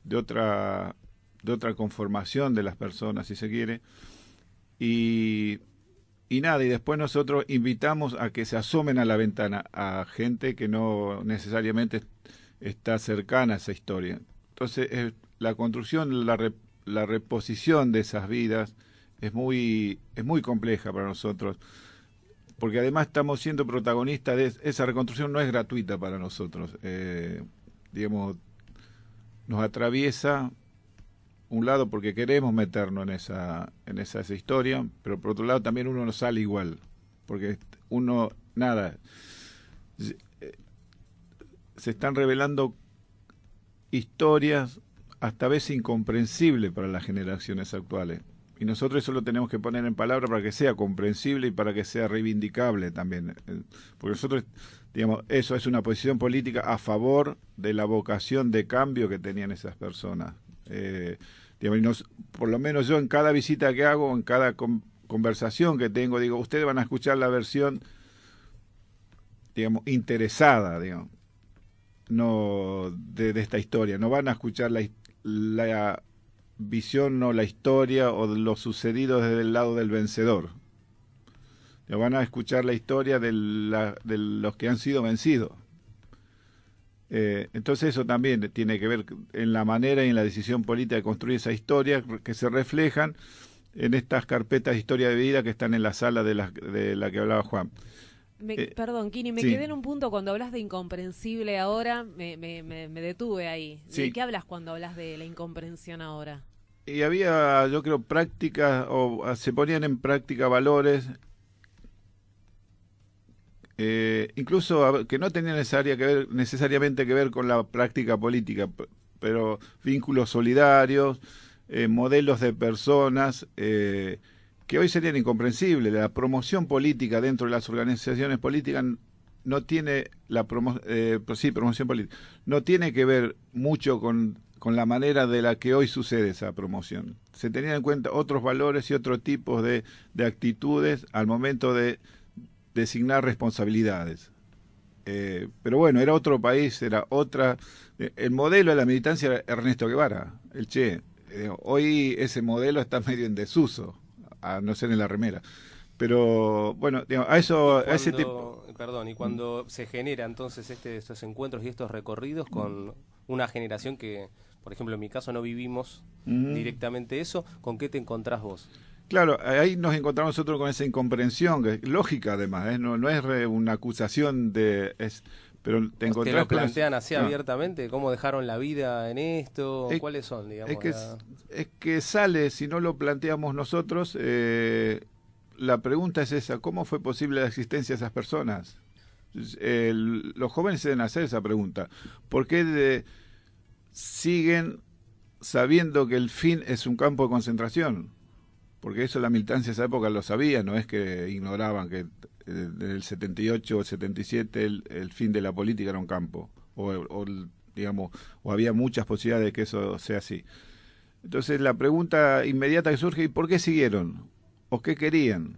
de otra, de otra conformación de las personas, si se quiere. Y, y nada, y después nosotros invitamos a que se asomen a la ventana a gente que no necesariamente está cercana a esa historia. Entonces, la construcción, la, la reposición de esas vidas es muy, es muy compleja para nosotros porque además estamos siendo protagonistas de esa reconstrucción no es gratuita para nosotros eh, digamos nos atraviesa un lado porque queremos meternos en esa en esa, historia pero por otro lado también uno no sale igual porque uno nada se están revelando historias hasta a veces incomprensibles para las generaciones actuales y nosotros eso lo tenemos que poner en palabras para que sea comprensible y para que sea reivindicable también. Eh, porque nosotros, digamos, eso es una posición política a favor de la vocación de cambio que tenían esas personas. Eh, digamos, por lo menos yo en cada visita que hago, en cada conversación que tengo, digo, ustedes van a escuchar la versión, digamos, interesada, digamos, no de, esta historia, no van a escuchar la visión o la historia o lo sucedido desde el lado del vencedor. van a escuchar la historia de, la, de los que han sido vencidos. Eh, entonces eso también tiene que ver en la manera y en la decisión política de construir esa historia que se reflejan en estas carpetas de historia de vida que están en la sala de la, de la que hablaba Juan. Me, eh, perdón, Kini, me quedé en un punto cuando hablas de incomprensible ahora, me, me, me, detuve ahí. ¿De qué hablas cuando hablas de la incomprensión ahora? Y había, yo creo, prácticas, o se ponían en práctica valores, eh, incluso que no tenían necesaria que ver, necesariamente que ver con la práctica política, pero vínculos solidarios, eh, modelos de personas, eh, que hoy serían incomprensibles. La promoción política dentro de las organizaciones políticas no tiene la eh, pues sí, promoción política no tiene que ver mucho con, con la manera de la que hoy sucede esa promoción. Se tenían en cuenta otros valores y otros tipos de, de actitudes al momento de designar responsabilidades. Eh, pero bueno, era otro país, era otra. El modelo de la militancia era Ernesto Guevara, el Che. Eh, hoy ese modelo está medio en desuso a no ser en la remera. Pero bueno, a eso, a ese tipo. Perdón, y cuando se genera entonces este, estos encuentros y estos recorridos con una generación que, por ejemplo, en mi caso no vivimos directamente eso, ¿con qué te encontrás vos? Claro, ahí nos encontramos nosotros con esa incomprensión, que es lógica además, ¿eh? no, no es una acusación de... Es, pero te encontrás lo plantean así abiertamente? ¿Cómo dejaron la vida en esto? ¿Cuáles son, digamos? Es que, es que sale, si no lo planteamos nosotros, eh, la pregunta es esa, ¿cómo fue posible la existencia de esas personas? El- los jóvenes deben hacer esa pregunta. ¿Por qué de- siguen sabiendo que el fin es un campo de concentración? Porque eso la militancia de esa época lo sabía, no es que ignoraban que eh, en el 78 o el 77 el, el fin de la política era un campo, o, digamos, o había muchas posibilidades de que eso sea así. Entonces la pregunta inmediata que surge, ¿y por qué siguieron? ¿O qué querían?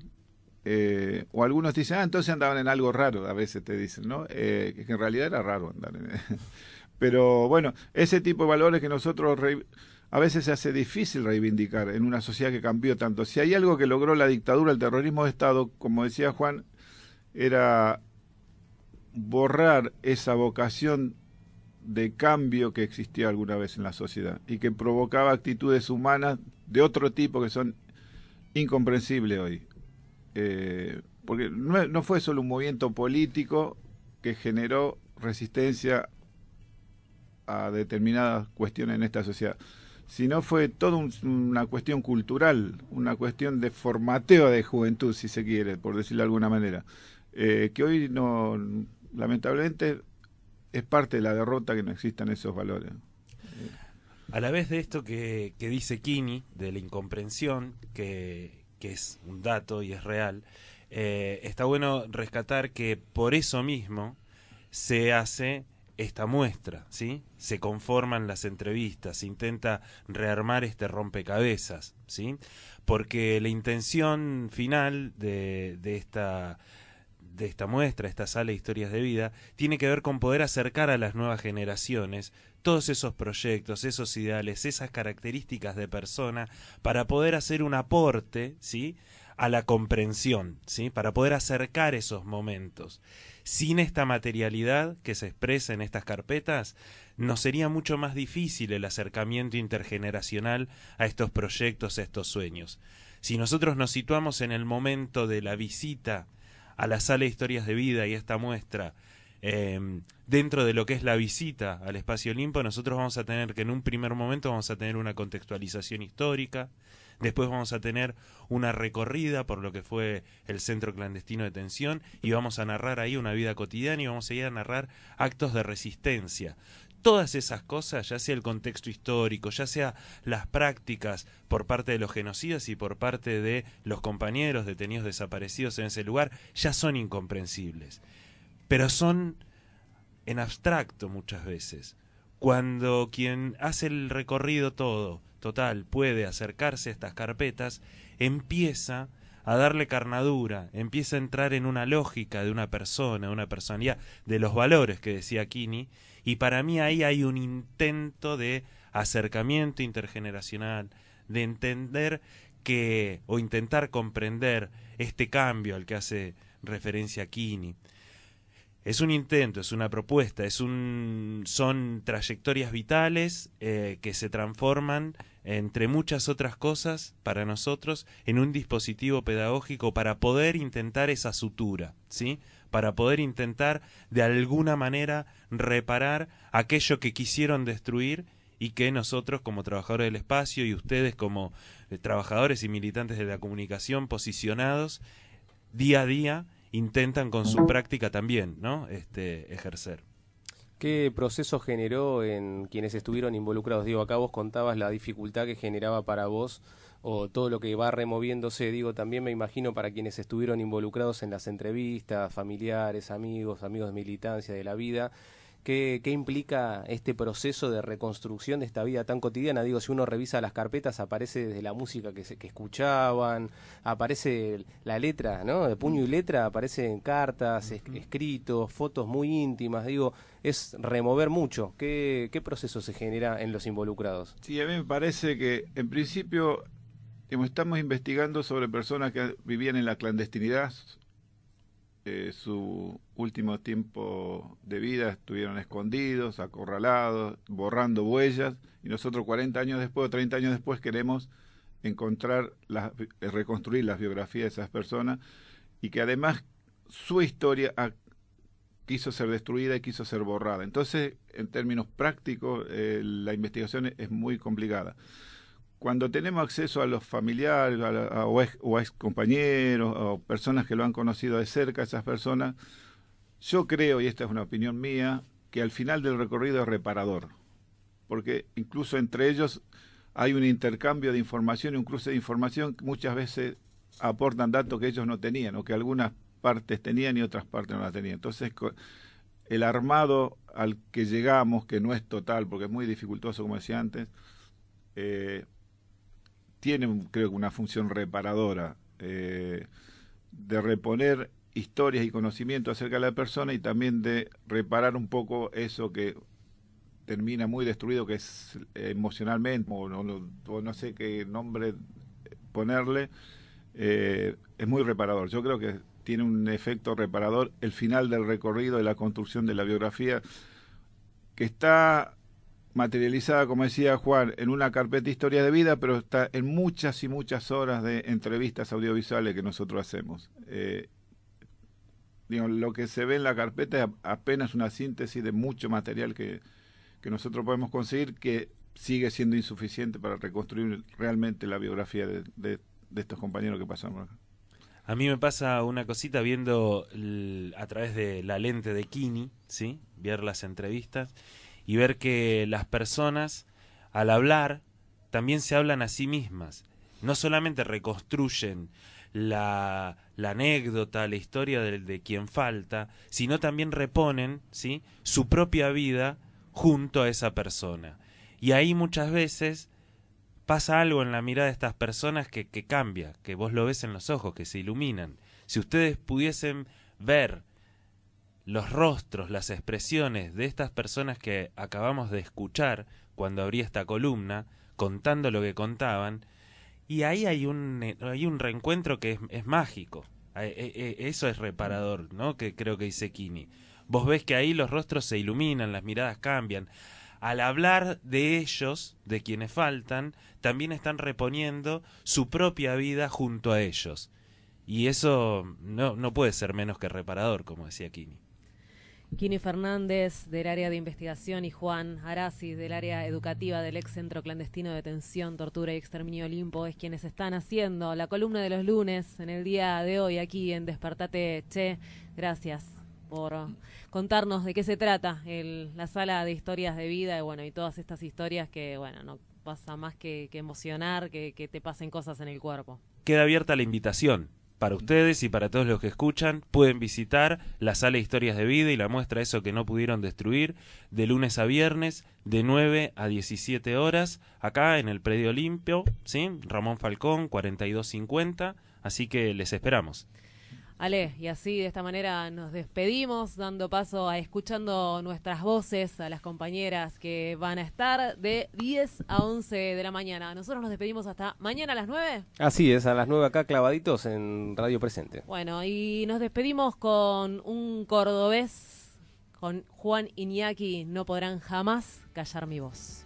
Eh, o algunos dicen, ah, entonces andaban en algo raro, a veces te dicen, ¿no? Eh, que en realidad era raro andar en... Pero bueno, ese tipo de valores que nosotros a veces se hace difícil reivindicar en una sociedad que cambió tanto. Si hay algo que logró la dictadura, el terrorismo de Estado, como decía Juan, era borrar esa vocación de cambio que existía alguna vez en la sociedad y que provocaba actitudes humanas de otro tipo que son incomprensibles hoy. Eh, porque no fue solo un movimiento político que generó resistencia a determinadas cuestiones en esta sociedad, sino fue toda un- una cuestión cultural, una cuestión de formateo de juventud, si se quiere, por decirlo de alguna manera, eh, que hoy no, lamentablemente, es parte de la derrota que no existan esos valores. A la vez de esto que, dice Kini, de la incomprensión, que, que es un dato y es real, eh, está bueno rescatar que por eso mismo se hace esta muestra, ¿sí? Se conforman las entrevistas, se intenta rearmar este rompecabezas, ¿sí? Porque la intención final de, de esta de esta muestra, esta sala de historias de vida, tiene que ver con poder acercar a las nuevas generaciones todos esos proyectos, esos ideales, esas características de persona para poder hacer un aporte, ¿sí? a la comprensión, ¿sí? para poder acercar esos momentos. Sin esta materialidad que se expresa en estas carpetas, nos sería mucho más difícil el acercamiento intergeneracional a estos proyectos, a estos sueños. Si nosotros nos situamos en el momento de la visita a la sala de historias de vida y esta muestra, eh, dentro de lo que es la visita al espacio Olimpo, nosotros vamos a tener que en un primer momento vamos a tener una contextualización histórica, después vamos a tener una recorrida por lo que fue el centro clandestino de detención y vamos a narrar ahí una vida cotidiana y vamos a ir a narrar actos de resistencia. Todas esas cosas, ya sea el contexto histórico, ya sea las prácticas por parte de los genocidas y por parte de los compañeros detenidos desaparecidos en ese lugar, ya son incomprensibles. Pero son en abstracto muchas veces. Cuando quien hace el recorrido todo, total, puede acercarse a estas carpetas, empieza a darle carnadura, empieza a entrar en una lógica de una persona, de una personalidad, de los valores que decía Kini, y para mí ahí hay un intento de acercamiento intergeneracional, de entender que, o intentar comprender este cambio al que hace referencia Kini. Es un intento, es una propuesta, es un, son trayectorias vitales eh, que se transforman, entre muchas otras cosas, para nosotros, en un dispositivo pedagógico para poder intentar esa sutura, ¿sí? Para poder intentar, de alguna manera, reparar aquello que quisieron destruir y que nosotros, como trabajadores del espacio, y ustedes, como eh, trabajadores y militantes de la comunicación, posicionados, día a día, intentan con su práctica también, ¿no? Este, ejercer. ¿Qué proceso generó en quienes estuvieron involucrados? Digo, acá vos contabas la dificultad que generaba para vos o todo lo que va removiéndose, digo, también me imagino para quienes estuvieron involucrados en las entrevistas, familiares, amigos, amigos de militancia, de la vida. ¿Qué, ¿Qué implica este proceso de reconstrucción de esta vida tan cotidiana? Digo, si uno revisa las carpetas, aparece desde la música que, se, que escuchaban, aparece la letra, ¿no? De puño y letra, aparecen cartas, es- escritos, fotos muy íntimas. Digo, es remover mucho. ¿Qué, ¿Qué proceso se genera en los involucrados? Sí, a mí me parece que en principio estamos investigando sobre personas que vivían en la clandestinidad. Eh, su último tiempo de vida estuvieron escondidos, acorralados, borrando huellas, y nosotros 40 años después o 30 años después queremos encontrar, las, eh, reconstruir las biografías de esas personas y que además su historia ha- quiso ser destruida y quiso ser borrada. Entonces, en términos prácticos, eh, la investigación es- es muy complicada. Cuando tenemos acceso a los familiares a a ex compañeros o personas que lo han conocido de cerca, esas personas Yo creo, y esta es una opinión mía, que al final del recorrido es reparador, porque incluso entre ellos hay un intercambio de información y un cruce de información que muchas veces aportan datos que ellos no tenían o que algunas partes tenían y otras partes no las tenían. Entonces, el armado al que llegamos, que no es total, porque es muy dificultoso, como decía antes, eh, tiene, creo que, una función reparadora eh, de reponer historias y conocimientos acerca de la persona y también de reparar un poco eso que termina muy destruido, que es emocionalmente, o no, sé qué nombre ponerle, eh, es muy reparador. Yo creo que tiene un efecto reparador el final del recorrido de la construcción de la biografía, que está materializada, como decía Juan, en una carpeta historia de vida, pero está en muchas y muchas horas de entrevistas audiovisuales que nosotros hacemos. Eh, lo que se ve en la carpeta es apenas una síntesis de mucho material que, que nosotros podemos conseguir que sigue siendo insuficiente para reconstruir realmente la biografía de, de, estos compañeros que pasamos acá. A mí me pasa una cosita viendo a través de la lente de Kini, ¿sí? Ver las entrevistas y ver que las personas, al hablar, también se hablan a sí mismas. No solamente reconstruyen la, anécdota, la historia de, quien falta, sino también reponen ¿sí? su propia vida junto a esa persona. Y ahí muchas veces pasa algo en la mirada de estas personas que cambia, que vos lo ves en los ojos, que se iluminan. Si ustedes pudiesen ver los rostros, las expresiones de estas personas que acabamos de escuchar cuando abrí esta columna, contando lo que contaban, y ahí hay un, hay un reencuentro que es, mágico. Eh, eh, eso es reparador, ¿no? Que creo que dice Kini. Vos ves que ahí los rostros se iluminan, las miradas cambian. Al hablar de ellos, de quienes faltan, también están reponiendo su propia vida junto a ellos. Y eso no, no puede ser menos que reparador, como decía Kini. Kini Fernández del área de investigación y Juan Arasis del área educativa del ex centro clandestino de detención, tortura y exterminio Olimpo es quienes están haciendo la columna de los lunes en el día de hoy aquí en Despertate Che. Gracias por contarnos de qué se trata el, la sala de historias de vida y bueno y todas estas historias que bueno no pasa más que, que emocionar que, que te pasen cosas en el cuerpo. Queda abierta la invitación para ustedes y para todos los que escuchan, pueden visitar la sala de historias de vida y la muestra Eso que no pudieron destruir, de lunes a viernes, de 9 a 17 horas, acá en el Predio Limpio, ¿sí? Ramón Falcón, 4250, así que les esperamos. Ale, y así de esta manera nos despedimos, dando paso a escuchando nuestras voces a las compañeras que van a estar de 10 a 11 de la mañana. Nosotros nos despedimos hasta mañana a las 9. Así es, a las 9 acá clavaditos en Radio Presente. Bueno, y nos despedimos con un cordobés, con Juan Iñaki, no podrán jamás callar mi voz.